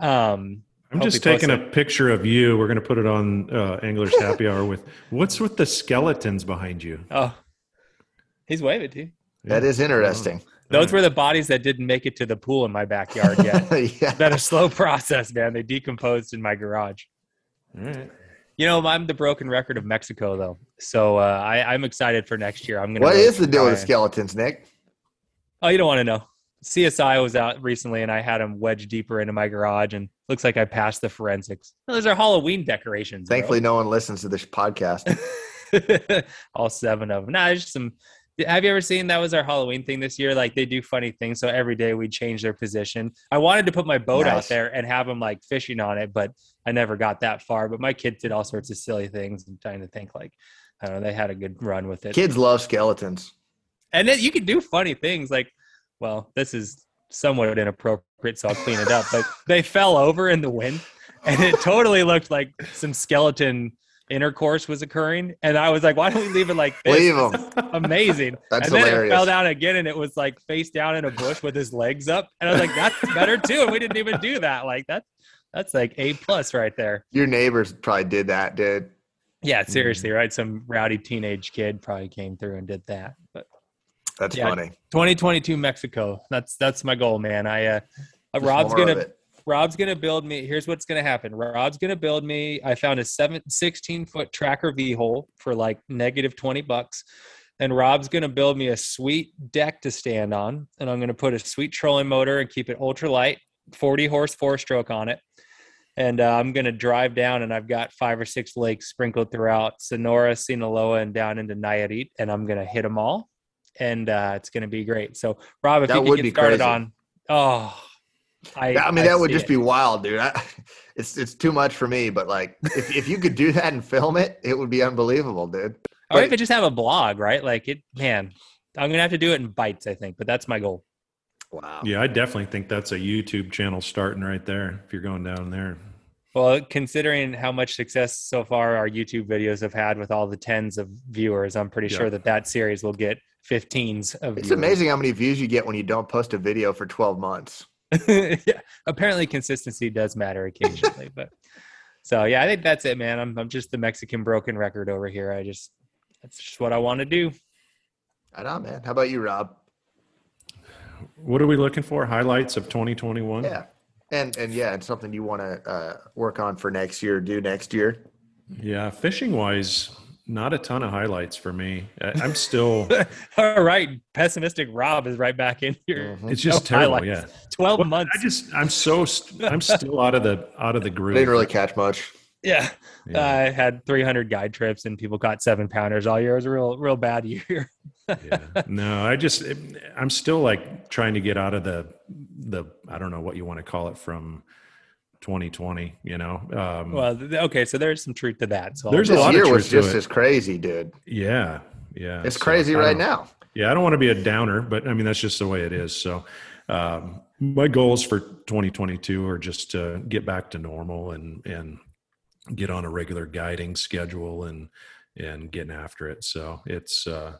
Um, I'm just taking a picture of you. We're going to put it on uh, Anglers Happy Hour with what's with the skeletons behind you? oh, he's waving to you. That is interesting. Those were the bodies that didn't make it to the pool in my backyard yet. yeah. Been a slow process, man. They decomposed in my garage. All right. You know, I'm the broken record of Mexico, though. So uh, I, I'm excited for next year. I'm gonna. What is the deal with skeletons, Nick? Oh, you don't want to know. CSI was out recently, and I had them wedged deeper into my garage, and looks like I passed the forensics. No, those are Halloween decorations. bro. Thankfully, no one listens to this podcast. all seven of them. Nah, there's just some. Have you ever seen that was our Halloween thing this year? Like they do funny things, so every day we change their position. I wanted to put my boat out there and have them like fishing on it, but I never got that far. But my kids did all sorts of silly things. I'm trying to think like, I don't know, they had a good run with it. Kids love skeletons. And then you can do funny things like, well, this is somewhat inappropriate, so I'll clean it up. But they fell over in the wind, and it totally looked like some skeleton intercourse was occurring. And I was like, why don't we leave it like this? Leave them. Amazing. That's and then hilarious. it fell down again, and it was like face down in a bush with his legs up. And I was like, that's better too. And we didn't even do that. Like that, that's like a plus right there. Your neighbors probably did that, dude. Yeah, seriously, right? Some rowdy teenage kid probably came through and did that. But That's Yeah. funny. 2022 Mexico. That's that's my goal, man. I uh, Just Rob's gonna. Rob's gonna build me. Here's what's gonna happen. Rob's gonna build me. I found a seven, 16 foot tracker V hull for like negative 20 bucks. And Rob's gonna build me a sweet deck to stand on, and I'm gonna put a sweet trolling motor and keep it ultra light, 40 horse four stroke on it. And uh, I'm gonna drive down, and I've got five or six lakes sprinkled throughout Sonora, Sinaloa, and down into Nayarit, and I'm gonna hit them all, and uh, it's gonna be great. So, Rob, if That you would could be get started crazy. on, oh, I, I, mean, that would just it. be wild, dude. I, it's it's too much for me, but like, if if you could do that and film it, it would be unbelievable, dude. Or But- if it just have a blog, right? Like it, man. I'm gonna have to do it in bites, I think, but that's my goal. Wow. Yeah, I definitely think that's a YouTube channel starting right there. If you're going down there, Well, considering how much success so far our YouTube videos have had with all the tens of viewers, I'm pretty Yeah. sure that that series will get 15s of. It's viewers. amazing how many views you get when you don't post a video for 12 months. yeah. Apparently, consistency does matter occasionally, but so yeah, I think that's it, man. I'm I'm just the Mexican broken record over here. I just that's just what I want to do. I know, man. How about you, Rob? what are we looking for? Highlights of 2021? Yeah. And and yeah, it's something you want to uh, work on for next year, do next year. Yeah, fishing wise, not a ton of highlights for me. I, I'm still. All right, pessimistic Rob is right back in here. Mhm. It's just No terrible. highlights. Yeah. Twelve Well, months. I just I'm so st- I'm still out of the out of the groove. Didn't really catch much. yeah. Yeah, I had 300 guide trips and people caught seven pounders all year. It was a real, real bad year. yeah. No, I just I'm still like trying to get out of the the I don't know what you want to call it from 2020. You know. Um, well, okay, so there's some truth to that. So I'll There's a This lot of year truth was to just it. as crazy, dude. yeah. Yeah. It's so crazy right now. Yeah, I don't want to be a downer, but I mean that's just the way it is. So, um, my goals for 2022 are just to get back to normal and and get on a regular guiding schedule and and getting after it. So it's uh,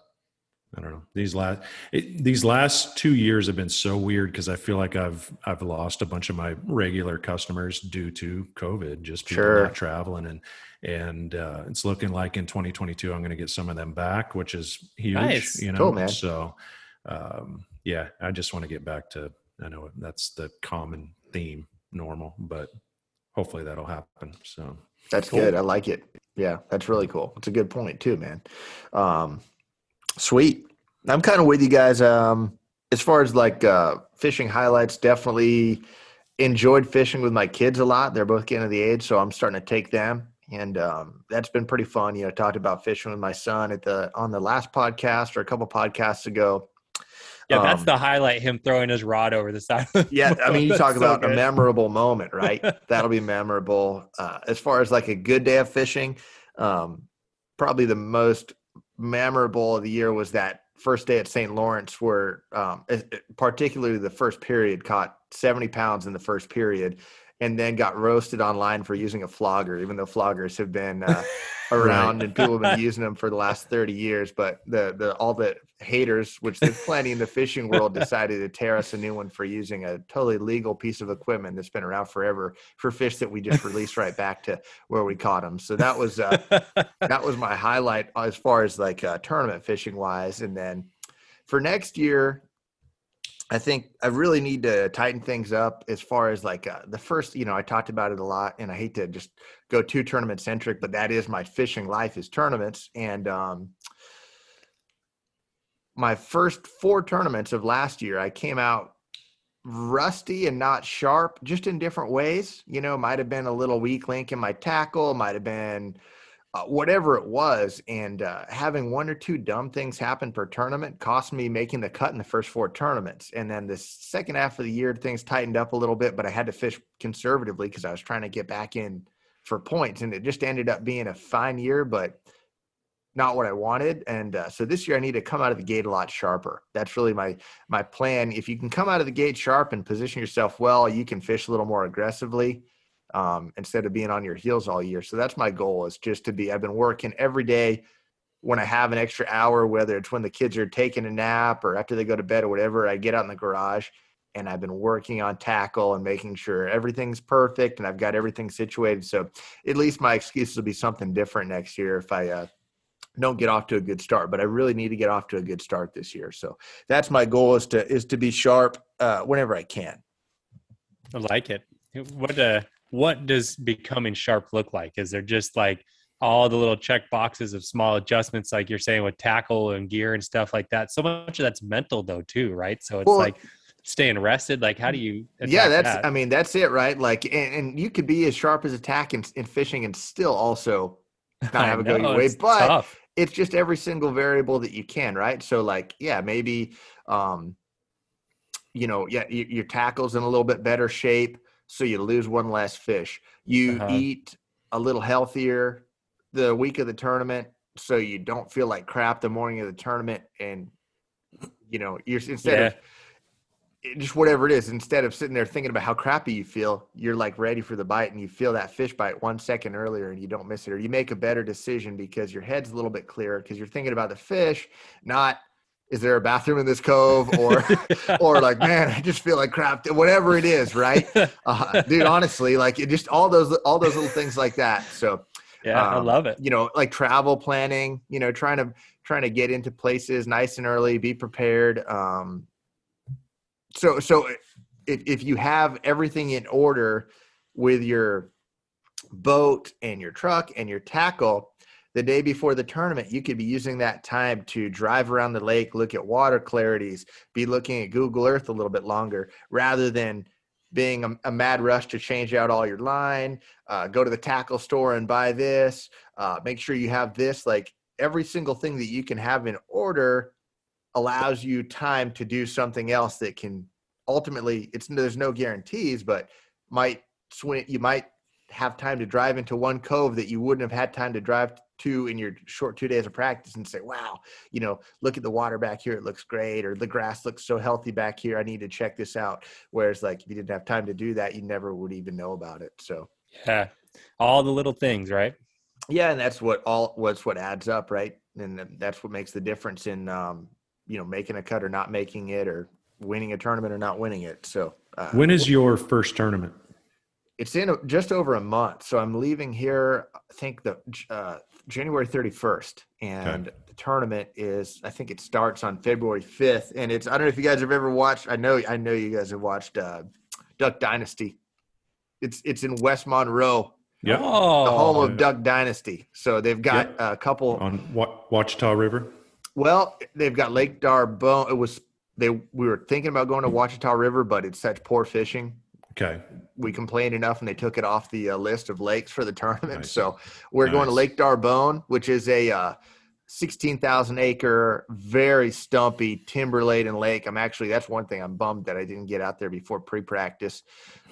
I don't know these last it, these last two years have been so weird because I feel like I've I've lost a bunch of my regular customers due to COVID, just people Sure. not traveling and and uh, it's looking like in 2022 I'm going to get some of them back, which is huge. Nice. You know, Cool, man. so um, yeah, I just want to get back to I know that's the common theme, normal, but hopefully that'll happen. So That's Cool. good. I like it. Yeah, that's really cool. It's a good point too, man. Um, sweet. I'm kind of with you guys. Um, as far as like uh, fishing highlights, definitely enjoyed fishing with my kids a lot. They're both getting to the age, so I'm starting to take them, and um, that's been pretty fun. You know, talked about fishing with my son at the on the last podcast or a couple podcasts ago. yeah, that's Um, the highlight. Him throwing his rod over the side. Of the Yeah, I mean, you talk That's so about a memorable moment, right? That'll be memorable. Uh, as far as like a good day of fishing, um, probably the most memorable of the year was that first day at St. Lawrence, where um, it- it- particularly the first period caught 70 pounds in the first period, and then got roasted online for using a flogger, even though floggers have been uh, around and people have been using them for the last 30 years. But the the all the haters, which there's plenty in the fishing world, decided to tear us a new one for using a totally legal piece of equipment that's been around forever for fish that we just released right back to where we caught them. So that was uh, that was my highlight as far as like uh, tournament fishing wise. And then for next year, I think I really need to tighten things up as far as like uh, the first, you know, I talked about it a lot and I hate to just go too tournament centric, but that is my fishing life is tournaments. And um, my first four tournaments of last year, I came out rusty and not sharp, just in different ways. You know, might have been a little weak link in my tackle, might have been uh, whatever it was. And uh, having one or two dumb things happen per tournament cost me making the cut in the first four tournaments. And then the second half of the year, things tightened up a little bit, but I had to fish conservatively because I was trying to get back in for points. And it just ended up being a fine year, but not what I wanted. And uh, so this year I need to come out of the gate a lot sharper. That's really my my plan. If you can come out of the gate sharp and position yourself well, you can fish a little more aggressively um, instead of being on your heels all year. So that's my goal is just to be. I've been working every day when I have an extra hour, whether it's when the kids are taking a nap or after they go to bed or whatever. I get out in the garage and I've been working on tackle and making sure everything's perfect and I've got everything situated. So at least my excuses will be something different next year if I uh, don't get off to a good start. But I really need to get off to a good start this year. So that's my goal is to is to be sharp uh, whenever I can. I like it. What uh what does becoming sharp look like? Is there just like all the little check boxes of small adjustments like you're saying with tackle and gear and stuff like that? So much of that's mental though too, right? So it's Well- like staying rested. Like how do you yeah that's that? i mean that's it right like and, and you could be as sharp as attack in, in fishing and still also not have it go your way but tough. it's just every single variable that you can right so like yeah maybe um you know yeah your tackles in a little bit better shape so you lose one less fish you Uh-huh. eat a little healthier the week of the tournament so you don't feel like crap the morning of the tournament and you know you're instead of just whatever it is instead of sitting there thinking about how crappy you feel you're like ready for the bite and you feel that fish bite one second earlier and you don't miss it or you make a better decision because your head's a little bit clearer because you're thinking about the fish not is there a bathroom in this cove? Or or like man i just feel like crap whatever it is right? Uh, dude honestly like it just all those all those little things like that. So yeah, I um, love it. you know like travel planning you know trying to trying to get into places nice and early be prepared. Um so so if if you have everything in order with your boat and your truck and your tackle the day before the tournament, you could be using that time to drive around the lake, look at water clarities, be looking at Google Earth a little bit longer rather than being a, a mad rush to change out all your line, uh, go to the tackle store and buy this, uh, make sure you have this. Like every single thing that you can have in order allows you time to do something else that can ultimately, it's there's no guarantees, but might swing, you might have time to drive into one cove that you wouldn't have had time to drive to in your short two days of practice and say, wow, you know, look at the water back here. It looks great. Or the grass looks so healthy back here. I need to check this out. Whereas like if you didn't have time to do that, you never would even know about it. So yeah, all the little things, right? Yeah. And that's what all what's what adds up. Right. And that's what makes the difference in, um, you know, making a cut or not making it or winning a tournament or not winning it. So uh, when is your first tournament? It's in a, just over a month. So I'm leaving here, I think the uh, January 31st, and okay. the tournament is I think it starts on February 5th, and it's I don't know if you guys have ever watched. I know I know you guys have watched uh, Duck Dynasty. It's it's in West Monroe. Yeah, oh, the home of Duck Dynasty. So they've got yep. a couple on Ouachita River. Well, they've got Lake D'Arbonne. It was they we were thinking about going to Ouachita River, but it's such poor fishing Okay. We complained enough, and they took it off the uh, list of lakes for the tournament. Nice. So we're nice. going to Lake D'Arbonne, which is a uh, 16,000 acre, very stumpy, timber laden lake. I'm actually that's one thing I'm bummed that I didn't get out there before pre practice,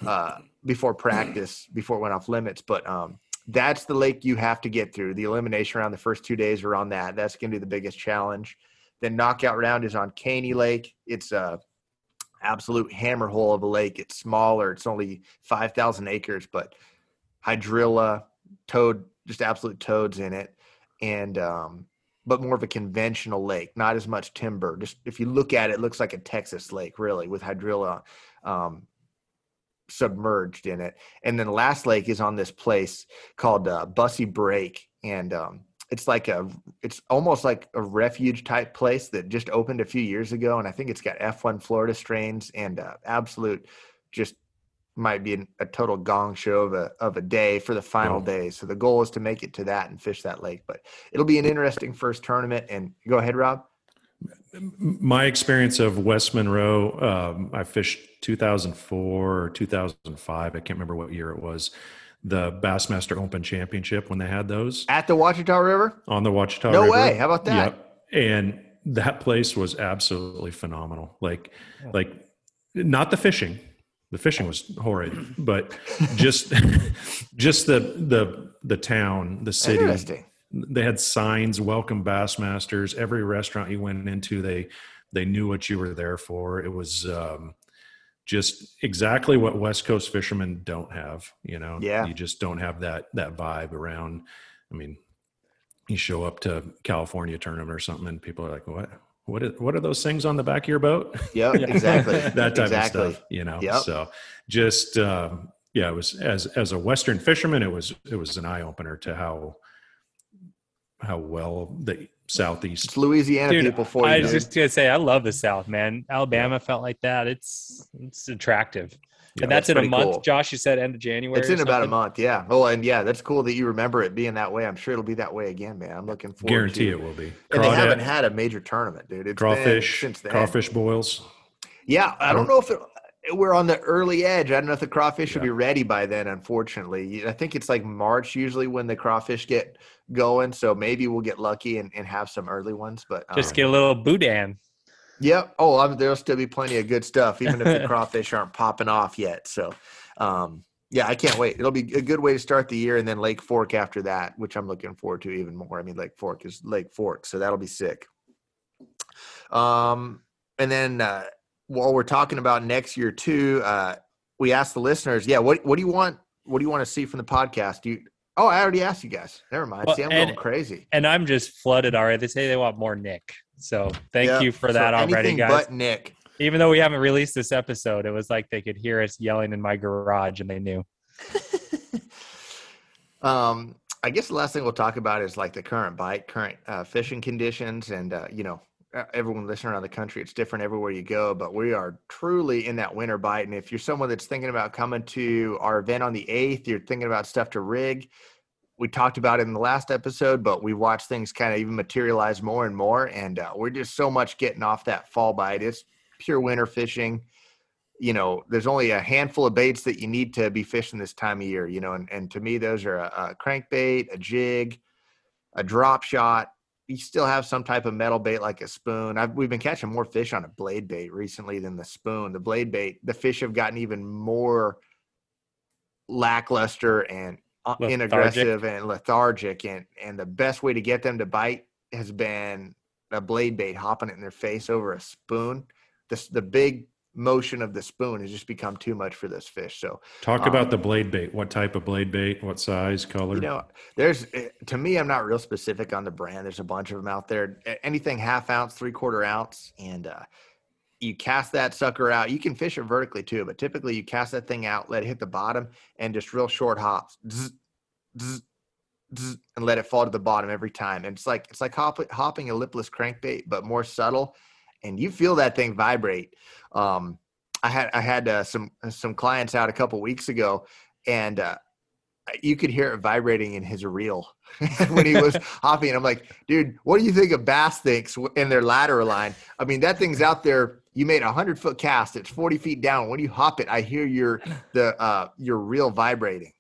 uh, before practice, before it went off limits. But um, that's the lake you have to get through. The elimination round, the first two days are on that. That's going to be the biggest challenge. Then knockout round is on Caney Lake. It's a uh, absolute hammer hole of a lake. It's smaller. It's only 5,000 acres, but hydrilla, toad, just absolute toads in it. And, um, but more of a conventional lake, not as much timber. Just if you look at it, it looks like a Texas lake, really, with hydrilla um, submerged in it. And then the last lake is on this place called uh, Bussey Brake. And um, it's like a it's almost like a refuge type place that just opened a few years ago and i think it's got f1 florida strains and uh, absolute just might be a total gong show of a of a day for the final day. So the goal is to make it to that and fish that lake but it'll be an interesting first tournament. And go ahead rob. My experience of west monroe um, i fished 2004 or 2005 i can't remember what year it was the Bassmaster Open Championship when they had those at the Ouachita River. On the Ouachita no River. way! How about that? Yep. And that place was absolutely phenomenal. Like, yeah. like not the fishing. The fishing was horrid, but just just the the the town, the city. They had signs, welcome Bassmasters. Every restaurant you went into, they they knew what you were there for. It was um, just exactly what West Coast fishermen don't have. You know, yeah, you just don't have that that vibe around. I mean, you show up to California tournament or something, and people are like, "What? What? Is, what are those things on the back of your boat?" Yeah, exactly. that type exactly. of stuff. You know, yep. so just um, yeah, it was as as a Western fisherman, it was it was an eye opener to how how well the southeast. It's Louisiana Dude, people for you. I was just gonna say I love the South, man. Alabama yeah. felt like that. It's it's attractive. Yeah, and that's, that's in a month. Cool. Josh, you said end of January. It's in about a month, yeah. Oh, and yeah, that's cool that you remember it being that way. I'm sure it'll be that way again, man. I'm looking forward. Guarantee to it Guarantee it will be. And they haven't had a major tournament, dude. It's crawfish, since then. crawfish boils. Yeah, I don't know if it, we're on the early edge. I don't know if the crawfish yeah. will be ready by then. Unfortunately, I think it's like March usually when the crawfish get going. So maybe we'll get lucky and, and have some early ones. But um, just get a little boudin. Yep. Oh, I'm, there'll still be plenty of good stuff, even if the crawfish aren't popping off yet. So, um, yeah, I can't wait. It'll be a good way to start the year, and then Lake Fork after that, which I'm looking forward to even more. I mean, Lake Fork is Lake Fork, so that'll be sick. Um, and then uh, while we're talking about next year too, uh, we asked the listeners, yeah, what what do you want? What do you want to see from the podcast? Do you? Oh, I already asked you guys. Never mind. Well, see, I'm and, going crazy. And I'm just flooded already. They say they want more Nick. So thank you for that so already, guys. But Nick. Even though we haven't released this episode, it was like they could hear us yelling in my garage, and they knew. um, I guess the last thing we'll talk about is like the current bite, current uh, fishing conditions, and uh, you know everyone listening around the country, it's different everywhere you go, but we are truly in that winter bite. And if you're someone that's thinking about coming to our event on the 8th, you're thinking about stuff to rig, we talked about it in the last episode, but we watched things kind of even materialize more and more. And uh, we're just so much getting off that fall bite. It's pure winter fishing. You know, there's only a handful of baits that you need to be fishing this time of year, you know, and, and to me, those are a, a crankbait, a jig, a drop shot. You still have some type of metal bait like a spoon. I've, we've been catching more fish on a blade bait recently than the spoon. The blade bait, the fish have gotten even more lackluster and uh, inaggressive and lethargic and and the best way to get them to bite has been a blade bait hopping it in their face over a spoon this the big motion of the spoon has just become too much for this fish. So talk um, about the blade bait. What type of blade bait? What size color? You know there's eh, to me i'm not real specific on the brand. There's a bunch of them out there. Anything half ounce three quarter ounce and uh you cast that sucker out. You can fish it vertically too, but typically you cast that thing out, let it hit the bottom, and just real short hops, zzz, zzz, zzz, and let it fall to the bottom every time. And it's like it's like hop, hopping a lipless crankbait, but more subtle, and you feel that thing vibrate. Um, I had I had uh, some some clients out a couple weeks ago, and uh, you could hear it vibrating in his reel when he was hopping. I'm like, dude, what do you think of bass thinks in their lateral line? I mean, that thing's out there you made a hundred foot cast. It's 40 feet down. When you hop it, I hear your, the, uh, your reel vibrating.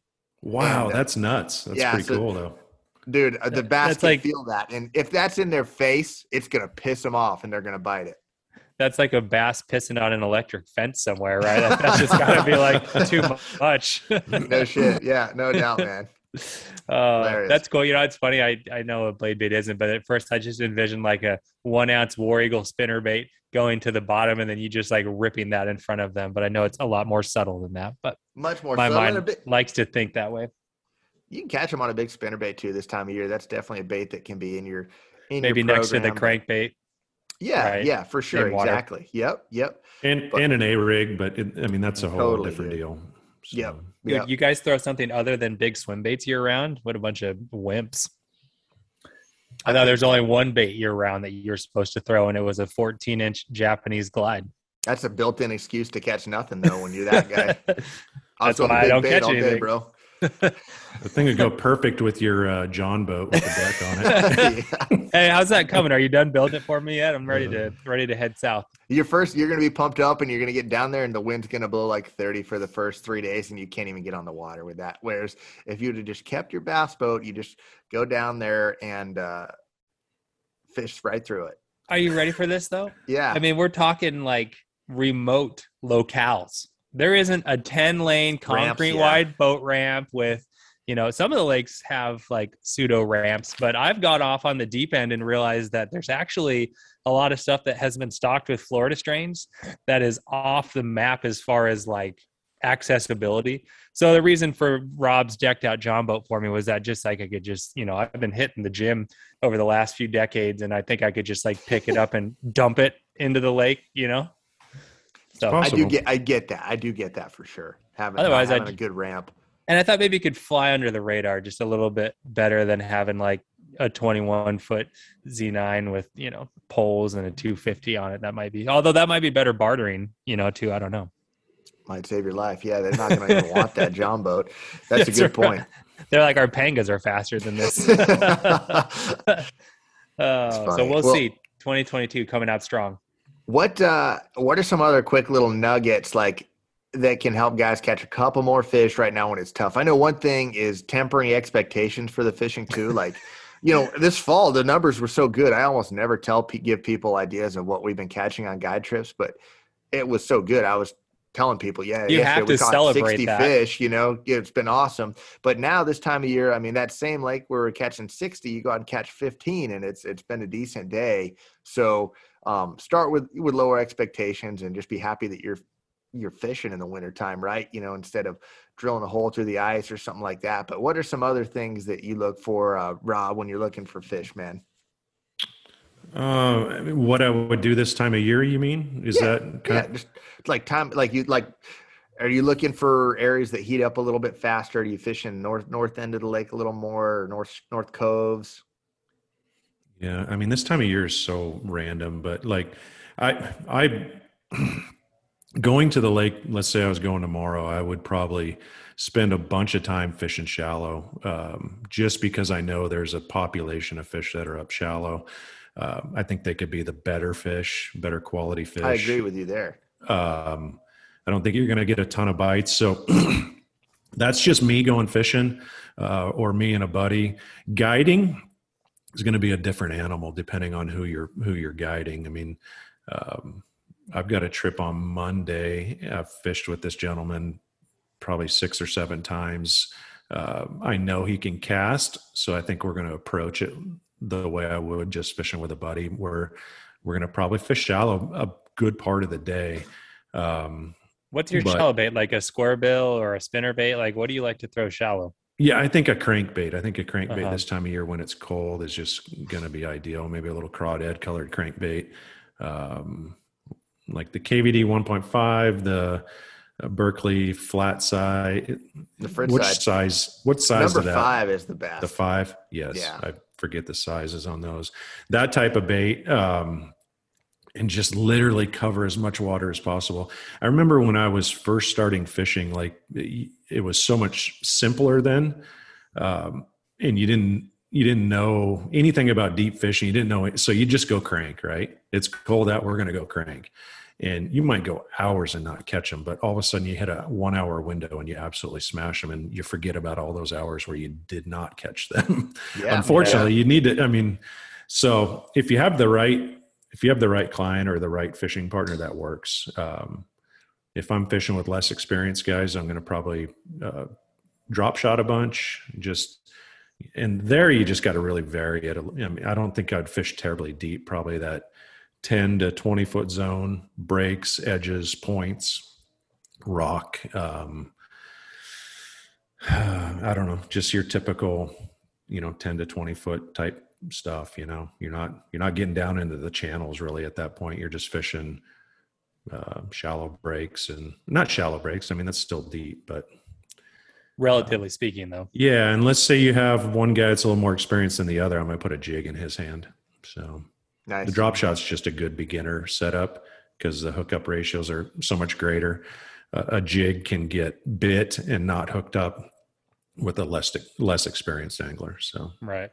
Wow. And, uh, that's nuts. That's yeah, pretty so, cool though. Dude, uh, the bass can like, feel that. And if that's in their face, it's going to piss them off and they're going to bite it. That's like a bass pissing on an electric fence somewhere, right? That's just got to be like too much. no shit. Yeah, no doubt, man. Uh, that's cool. You know, it's funny. I, I know a blade bait isn't, but at first I just envisioned like a one ounce war eagle spinner bait going to the bottom and then you just like ripping that in front of them. But I know it's a lot more subtle than that. But much more. My mind bit, likes to think that way. You can catch them on a big spinner bait too this time of year. That's definitely a bait that can be in your in maybe your next to the crankbait. Yeah, right? yeah, for sure, exactly. Yep, yep. And but, and an A rig, but it, I mean that's a whole totally different deal. So. Yep. yep. You guys throw something other than big swim baits year round? What a bunch of wimps. I thought there's only one bait year round that you're supposed to throw, and it was a 14 inch Japanese glide. That's a built in excuse to catch nothing, though, when you're that guy. That's why I don't catch anything, day, bro. The thing would go perfect with your uh, John boat with the deck on it. yeah. Hey, how's that coming? Are you done building it for me yet? I'm ready to ready to head south. You're first. You're going to be pumped up, and you're going to get down there, and the wind's going to blow like 30 for the first three days, and you can't even get on the water with that. Whereas if you'd have just kept your bass boat, you just go down there and uh, fish right through it. Are you ready for this though? Yeah. I mean, we're talking like remote locales. There isn't a 10 lane concrete ramps, wide yeah. boat ramp with, you know, some of the lakes have like pseudo ramps, but I've got off on the deep end and realized that there's actually a lot of stuff that has been stocked with Florida strains that is off the map as far as like accessibility. So the reason for Rob's decked out John boat for me was that just like I could just, you know, I've been hitting the gym over the last few decades and I think I could just like pick it up and dump it into the lake, you know? So I do get I get that. I do get that for sure. Having otherwise having I'd, a good ramp. And I thought maybe it could fly under the radar just a little bit better than having like a 21 foot Z9 with, you know, poles and a 250 on it. That might be, although that might be better bartering, you know, too. I don't know might save your life. Yeah, they're not going to even want that John boat. That's, That's a good right. point. They're like our pangas are faster than this. uh, so we'll, well, see. 2022 coming out strong. What uh, What are some other quick little nuggets like that can help guys catch a couple more fish right now when it's tough? I know one thing is tempering expectations for the fishing too. Like. you know, this fall the numbers were so good. I almost never tell give people ideas of what we've been catching on guide trips, but it was so good. I was telling people, yeah, you have to celebrate 60 that. fish, you know, it's been awesome. But now this time of year, I mean, that same lake where we're catching 60, you go out and catch 15 and it's, it's been a decent day. So um, start with, with lower expectations and just be happy that you're, you're fishing in the wintertime, right? You know, instead of drilling a hole through the ice or something like that. But what are some other things that you look for, uh, Rob, when you're looking for fish, man? Uh, what I would do this time of year, you mean? Is yeah, that yeah, just like time, like you like. Are you looking for areas that heat up a little bit faster? Are you fishing north north end of the lake a little more, or north north coves? Yeah, I mean this time of year is so random, but like I I going to the lake, let's say I was going tomorrow, I would probably spend a bunch of time fishing shallow um, just because I know there's a population of fish that are up shallow. Uh, I think they could be the better fish, better quality fish. I agree with you there. Um, I don't think you're going to get a ton of bites. So that's just me going fishing uh, or me and a buddy. Guiding is going to be a different animal depending on who you're who you're guiding. I mean, um, I've got a trip on Monday. I've fished with this gentleman probably six or seven times. Uh, I know he can cast, so I think we're going to approach it the way I would just fishing with a buddy. Where we're going to probably fish shallow a good part of the day. Um, What's your but- shallow bait? Like a square bill or a spinner bait? Like what do you like to throw shallow? Yeah, I think a crankbait. I think a crankbait Uh-huh. this time of year when it's cold is just going to be ideal. Maybe a little crawdad colored crankbait, um, like the KVD 1.5, the uh, Berkley flat side. The Fritz Which side. size? What size? Number of that? five is the best. The five? Yes. Yeah. I forget the sizes on those. That type of bait. Um, and just literally cover as much water as possible. I remember when I was first starting fishing, like it was so much simpler then. Um, and you didn't, you didn't know anything about deep fishing. You didn't know it. So you just go crank, right? It's cold out. We're going to go crank. And you might go hours and not catch them, but all of a sudden you hit a one hour window and you absolutely smash them and you forget about all those hours where you did not catch them. yeah. Unfortunately, you need to, I mean, so if you have the right, if you have the right client or the right fishing partner, that works. Um, if I'm fishing with less experienced guys, I'm going to probably uh, drop shot a bunch. Just and there, you just got to really vary it. I mean, I don't think I'd fish terribly deep. Probably that 10 to 20 foot zone, breaks, edges, points, rock. Um, I don't know, just your typical, you know, 10 to 20 foot type stuff you know you're not you're not getting down into the channels really at that point you're just fishing uh, shallow breaks and not shallow breaks i mean that's still deep but Relatively speaking, though. yeah and let's say you have one guy that's a little more experienced than the other i'm going to put a jig in his hand so Nice. the drop shot's just a good beginner setup because the hookup ratios are so much greater uh, a jig can get bit and not hooked up with a less less experienced angler so Right.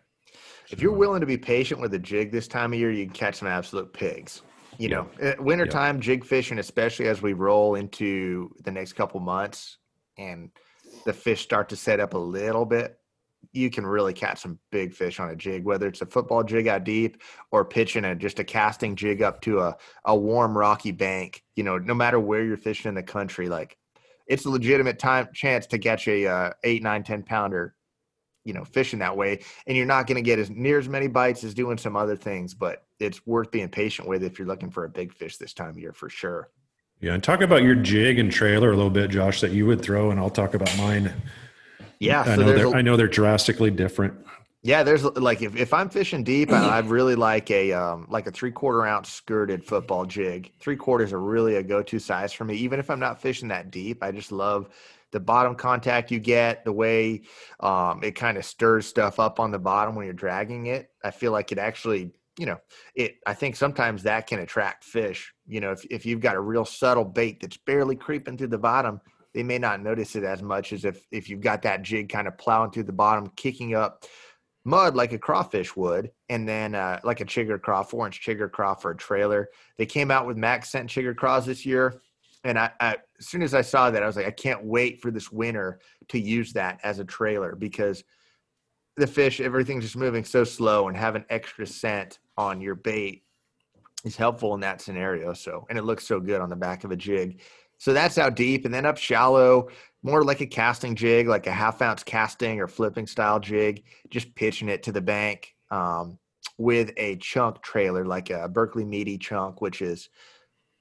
If you're willing to be patient with a jig this time of year, you can catch some absolute pigs. You know, at wintertime jig fishing, especially as we roll into the next couple months and the fish start to set up a little bit, you can really catch some big fish on a jig, whether it's a football jig out deep or pitching a just a casting jig up to a, a warm rocky bank. You know, no matter where you're fishing in the country, like it's a legitimate time chance to catch a uh, eight, nine, ten pounder you know fishing that way and you're not going to get as near as many bites as doing some other things but it's worth being patient with if you're looking for a big fish this time of year for sure Yeah, and talk about your jig and trailer a little bit, Josh, that you would throw, and I'll talk about mine. yeah I so know they're a- I know they're drastically different. yeah there's like if, if i'm fishing deep I, I really like a um like a three quarter ounce skirted football jig three quarters are really a go-to size for me even if i'm not fishing that deep i just love the bottom contact you get the way um, it kind of stirs stuff up on the bottom when you're dragging it i feel like it actually you know it i think sometimes that can attract fish. You know if, if you've got a real subtle bait that's barely creeping through the bottom they may not notice it as much as if if you've got that jig kind of plowing through the bottom kicking up mud like a crawfish would and then uh, like a chigger craw four inch chigger craw for a trailer. They came out with max scent chigger craws this year and I, I as soon as i saw that i was like i can't wait for this winter to use that as a trailer because the fish everything's just moving so slow and having extra scent on your bait is helpful in that scenario so and it looks so good on the back of a jig. So that's out deep and then up shallow more like a casting jig like a half ounce casting or flipping style jig just pitching it to the bank um, with a chunk trailer like a berkley meaty chunk which is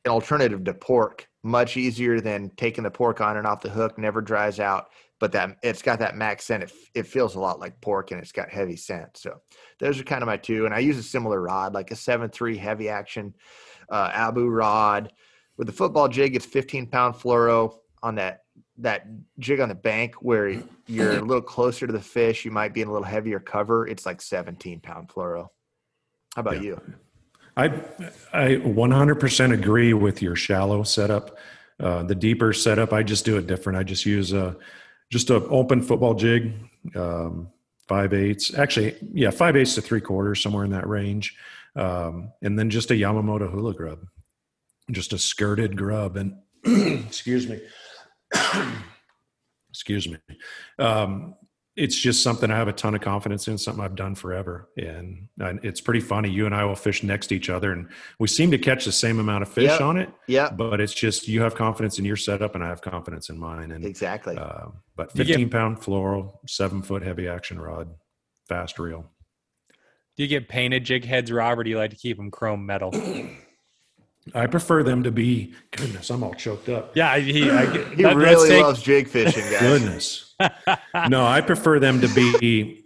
an alternative to pork much easier than taking the pork on and off the hook never dries out but that it's got that max scent. It, it feels a lot like pork and it's got heavy scent. So those are kind of my two and i use a similar rod like a 7-3 heavy action uh, abu rod. With the football jig it's 15 pound fluoro on that that jig on the bank where you're a little closer to the fish you might be in a little heavier cover. It's like 17 pound fluoro. How about Yeah. you? I I 100% agree with your shallow setup. Uh, the deeper setup, I just do it different. I just use a just a open football jig, um, five eighths. Actually, yeah, five eighths to three quarters, somewhere in that range, um, and then just a Yamamoto hula grub, just a skirted grub. And excuse me, excuse me. Um, it's just something I have a ton of confidence in, something I've done forever. And, and it's pretty funny. You and I will fish next to each other and we seem to catch the same amount of fish Yep. on it, Yeah, but it's just you have confidence in your setup and I have confidence in mine. And, exactly. uh, but You get- 15 pound fluoro, seven foot heavy action rod, fast reel. Do you get painted jig heads, Rob, or do you like to keep them chrome metal? I prefer them to be, goodness, I'm all choked up. Yeah, he, I, he let- really take- loves jig fishing, guys. Goodness. No, I prefer them to be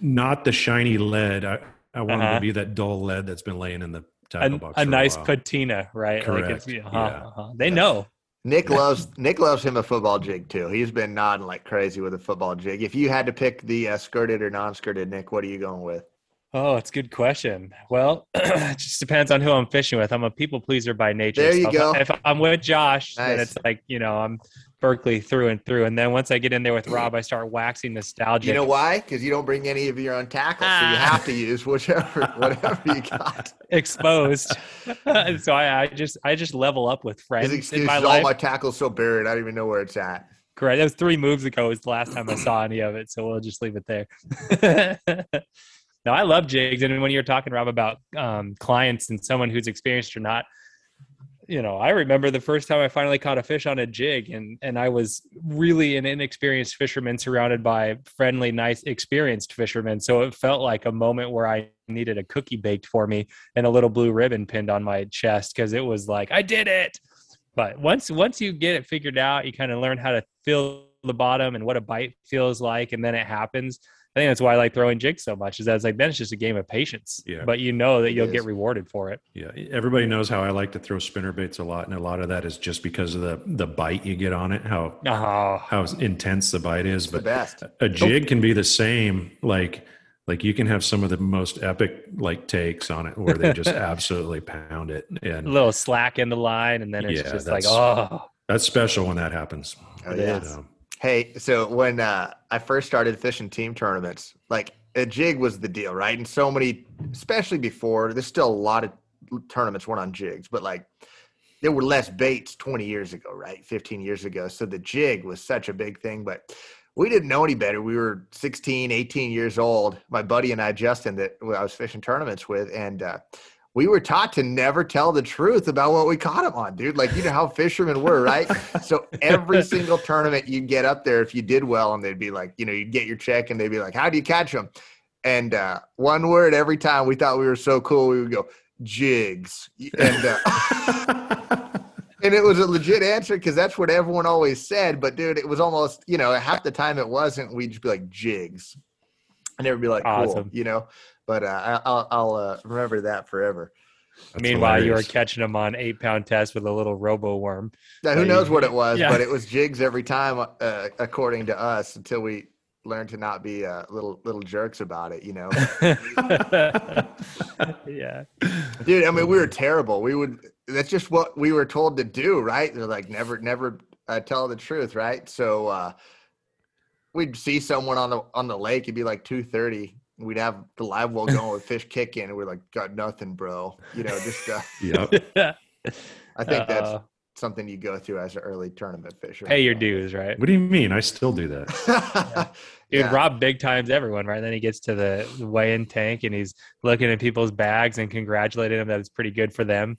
not the shiny lead. I, I want them Uh-huh. to be that dull lead that's been laying in the a, tackle box. a for nice while. patina, right? Like it's, Correct, uh-huh, yeah. uh-huh. They know. Nick loves Nick loves him a football jig too. He's been nodding like crazy with a football jig. If you had to pick the uh, skirted or non-skirted, Nick, what are you going with? Oh, it's a good question. Well, it just depends on who I'm fishing with. I'm a people pleaser by nature. There you so if- go. If I'm with Josh, then it's like, you know, I'm Berkley through and through. And then once I get in there with Rob, I start waxing nostalgia. You know why? Because you don't bring any of your own tackle, so you Ah. have to use whichever whatever you got. exposed. so I, I just I just level up with His friends in excuse my is all life. my tackle's so buried, I don't even know where it's at. Correct. That was three moves ago. Was the last time I saw any of it. So we'll just leave it there. no, I love jigs, and when you're talking Rob about um, clients and someone who's experienced or not, you know, I remember the first time I finally caught a fish on a jig, and and I was really an inexperienced fisherman surrounded by friendly, nice, experienced fishermen. So it felt like a moment where I needed a cookie baked for me and a little blue ribbon pinned on my chest because it was like I did it. But once once you get it figured out, you kind of learn how to feel the bottom and what a bite feels like, and then it happens. I think that's why I like throwing jigs so much. Is that it's like then it's just a game of patience. Yeah. But you know that you'll get rewarded for it. Yeah, everybody knows how I like to throw spinner baits a lot, and a lot of that is just because of the the bite you get on it, how Oh, how intense the bite is. The But best. a jig can be the same. Like like you can have some of the most epic like takes on it where they just absolutely pound it, and a little slack in the line, and then it's Yeah, just like, oh, that's special when that happens. Oh, yeah. So, Hey, so when uh, I first started fishing team tournaments, like a jig was the deal, right? And so many, especially before, there's still a lot of tournaments weren't on jigs, but like there were less baits 20 years ago, right? 15 years ago. So the jig was such a big thing, but we didn't know any better. We were 16, 18 years old. My buddy and I, Justin, that I was fishing tournaments with, and uh, we were taught to never tell the truth about what we caught them on, dude. Like, you know how fishermen were, right? so every single tournament you'd get up there, if you did well, and they'd be like, you know, you'd get your check and they'd be like, how do you catch them? And uh, one word every time we thought we were so cool, we would go, jigs. And, uh, and it was a legit answer because that's what everyone always said. But dude, it was almost, you know, half the time it wasn't. We'd just be like jigs. And everyone would be like, cool, you know. But uh, I- I'll, I'll uh, remember that forever. that's meanwhile, you were catching them on eight pound test with a little Roboworm. Now, who Like, knows what it was, yeah. but it was jigs every time, uh, according to us, until we learned to not be uh, little little jerks about it. You know, yeah. dude. I mean, we were terrible. We would. That's just what we were told to do, right? They're like, never, never uh, tell the truth, right? So uh, we'd see someone on the on the lake. It'd be like two thirty. We'd have the live well going with fish kicking, and we're like, got nothing, bro. You know, just. Uh, Yep. I think that's Uh, something you go through as an early tournament fisher. pay your dues, right? What do you mean? I still do that. Dude, Yeah. Rob big times everyone, right? then he gets to the the weigh-in tank and he's looking at people's bags and congratulating them that it's pretty good for them.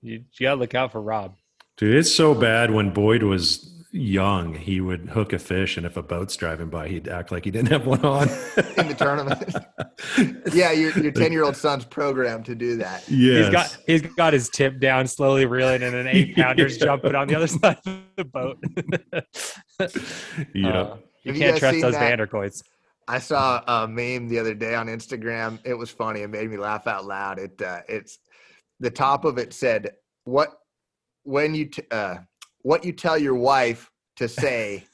You, you gotta look out for Rob. Dude, it's so bad when Boyd was young, he would hook a fish, and if a boat's driving by, he'd act like he didn't have one on. in the tournament. yeah, your your ten year old son's programmed to do that. Yeah, He's got he's got his tip down, slowly reeling, and an eight pounder's Yeah. jumping on the other side of the boat. Yep. Uh, you Have you can't guys trust those that? Vanderkoits. I saw a meme the other day on Instagram. It was funny. It made me laugh out loud. It uh, it's the top of it said what when you t- uh, what you tell your wife to say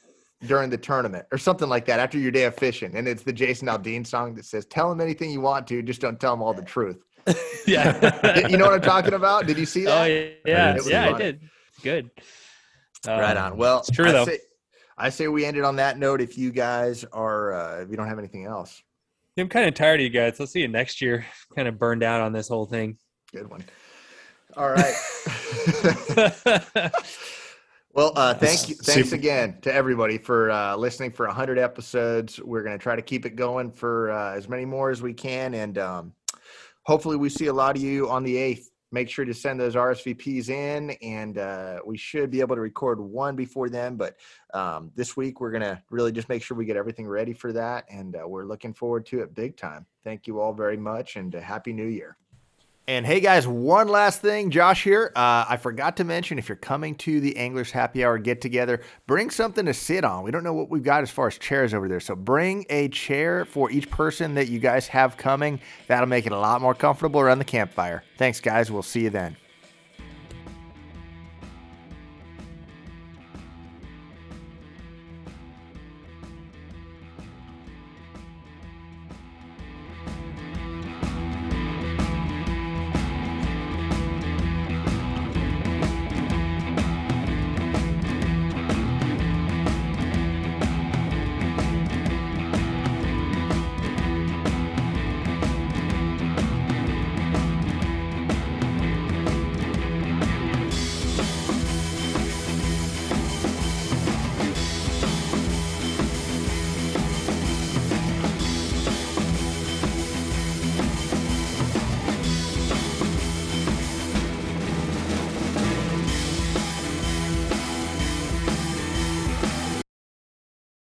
during the tournament or something like that after your day of fishing. And it's the Jason Aldean song that says, Tell him anything you want to, just don't tell him all the truth. yeah. you know what I'm talking about? Did you see that? Oh yeah, yeah, It yeah I did. Good. right Um, on. Well, it's true I though. Say, I say we ended on that note. If you guys are, uh, if you don't have anything else, I'm kind of tired of you guys. I'll see you next year. Kind of burned out on this whole thing. good one. All right. well, uh, thank you. Thanks again to everybody for uh, listening for 100 episodes. We're going to try to keep it going for uh, as many more as we can. And um, hopefully, we see a lot of you on the 8th. Make sure to send those RSVPs in, and uh, we should be able to record one before then. But um, this week, we're going to really just make sure we get everything ready for that. And uh, we're looking forward to it big time. Thank you all very much, and uh, Happy New Year. And hey guys, one last thing, Josh here. Uh, I forgot to mention if you're coming to the Anglers Happy Hour get together, bring something to sit on. We don't know what we've got as far as chairs over there, so bring a chair for each person that you guys have coming. That'll make it a lot more comfortable around the campfire. Thanks, guys. We'll see you then.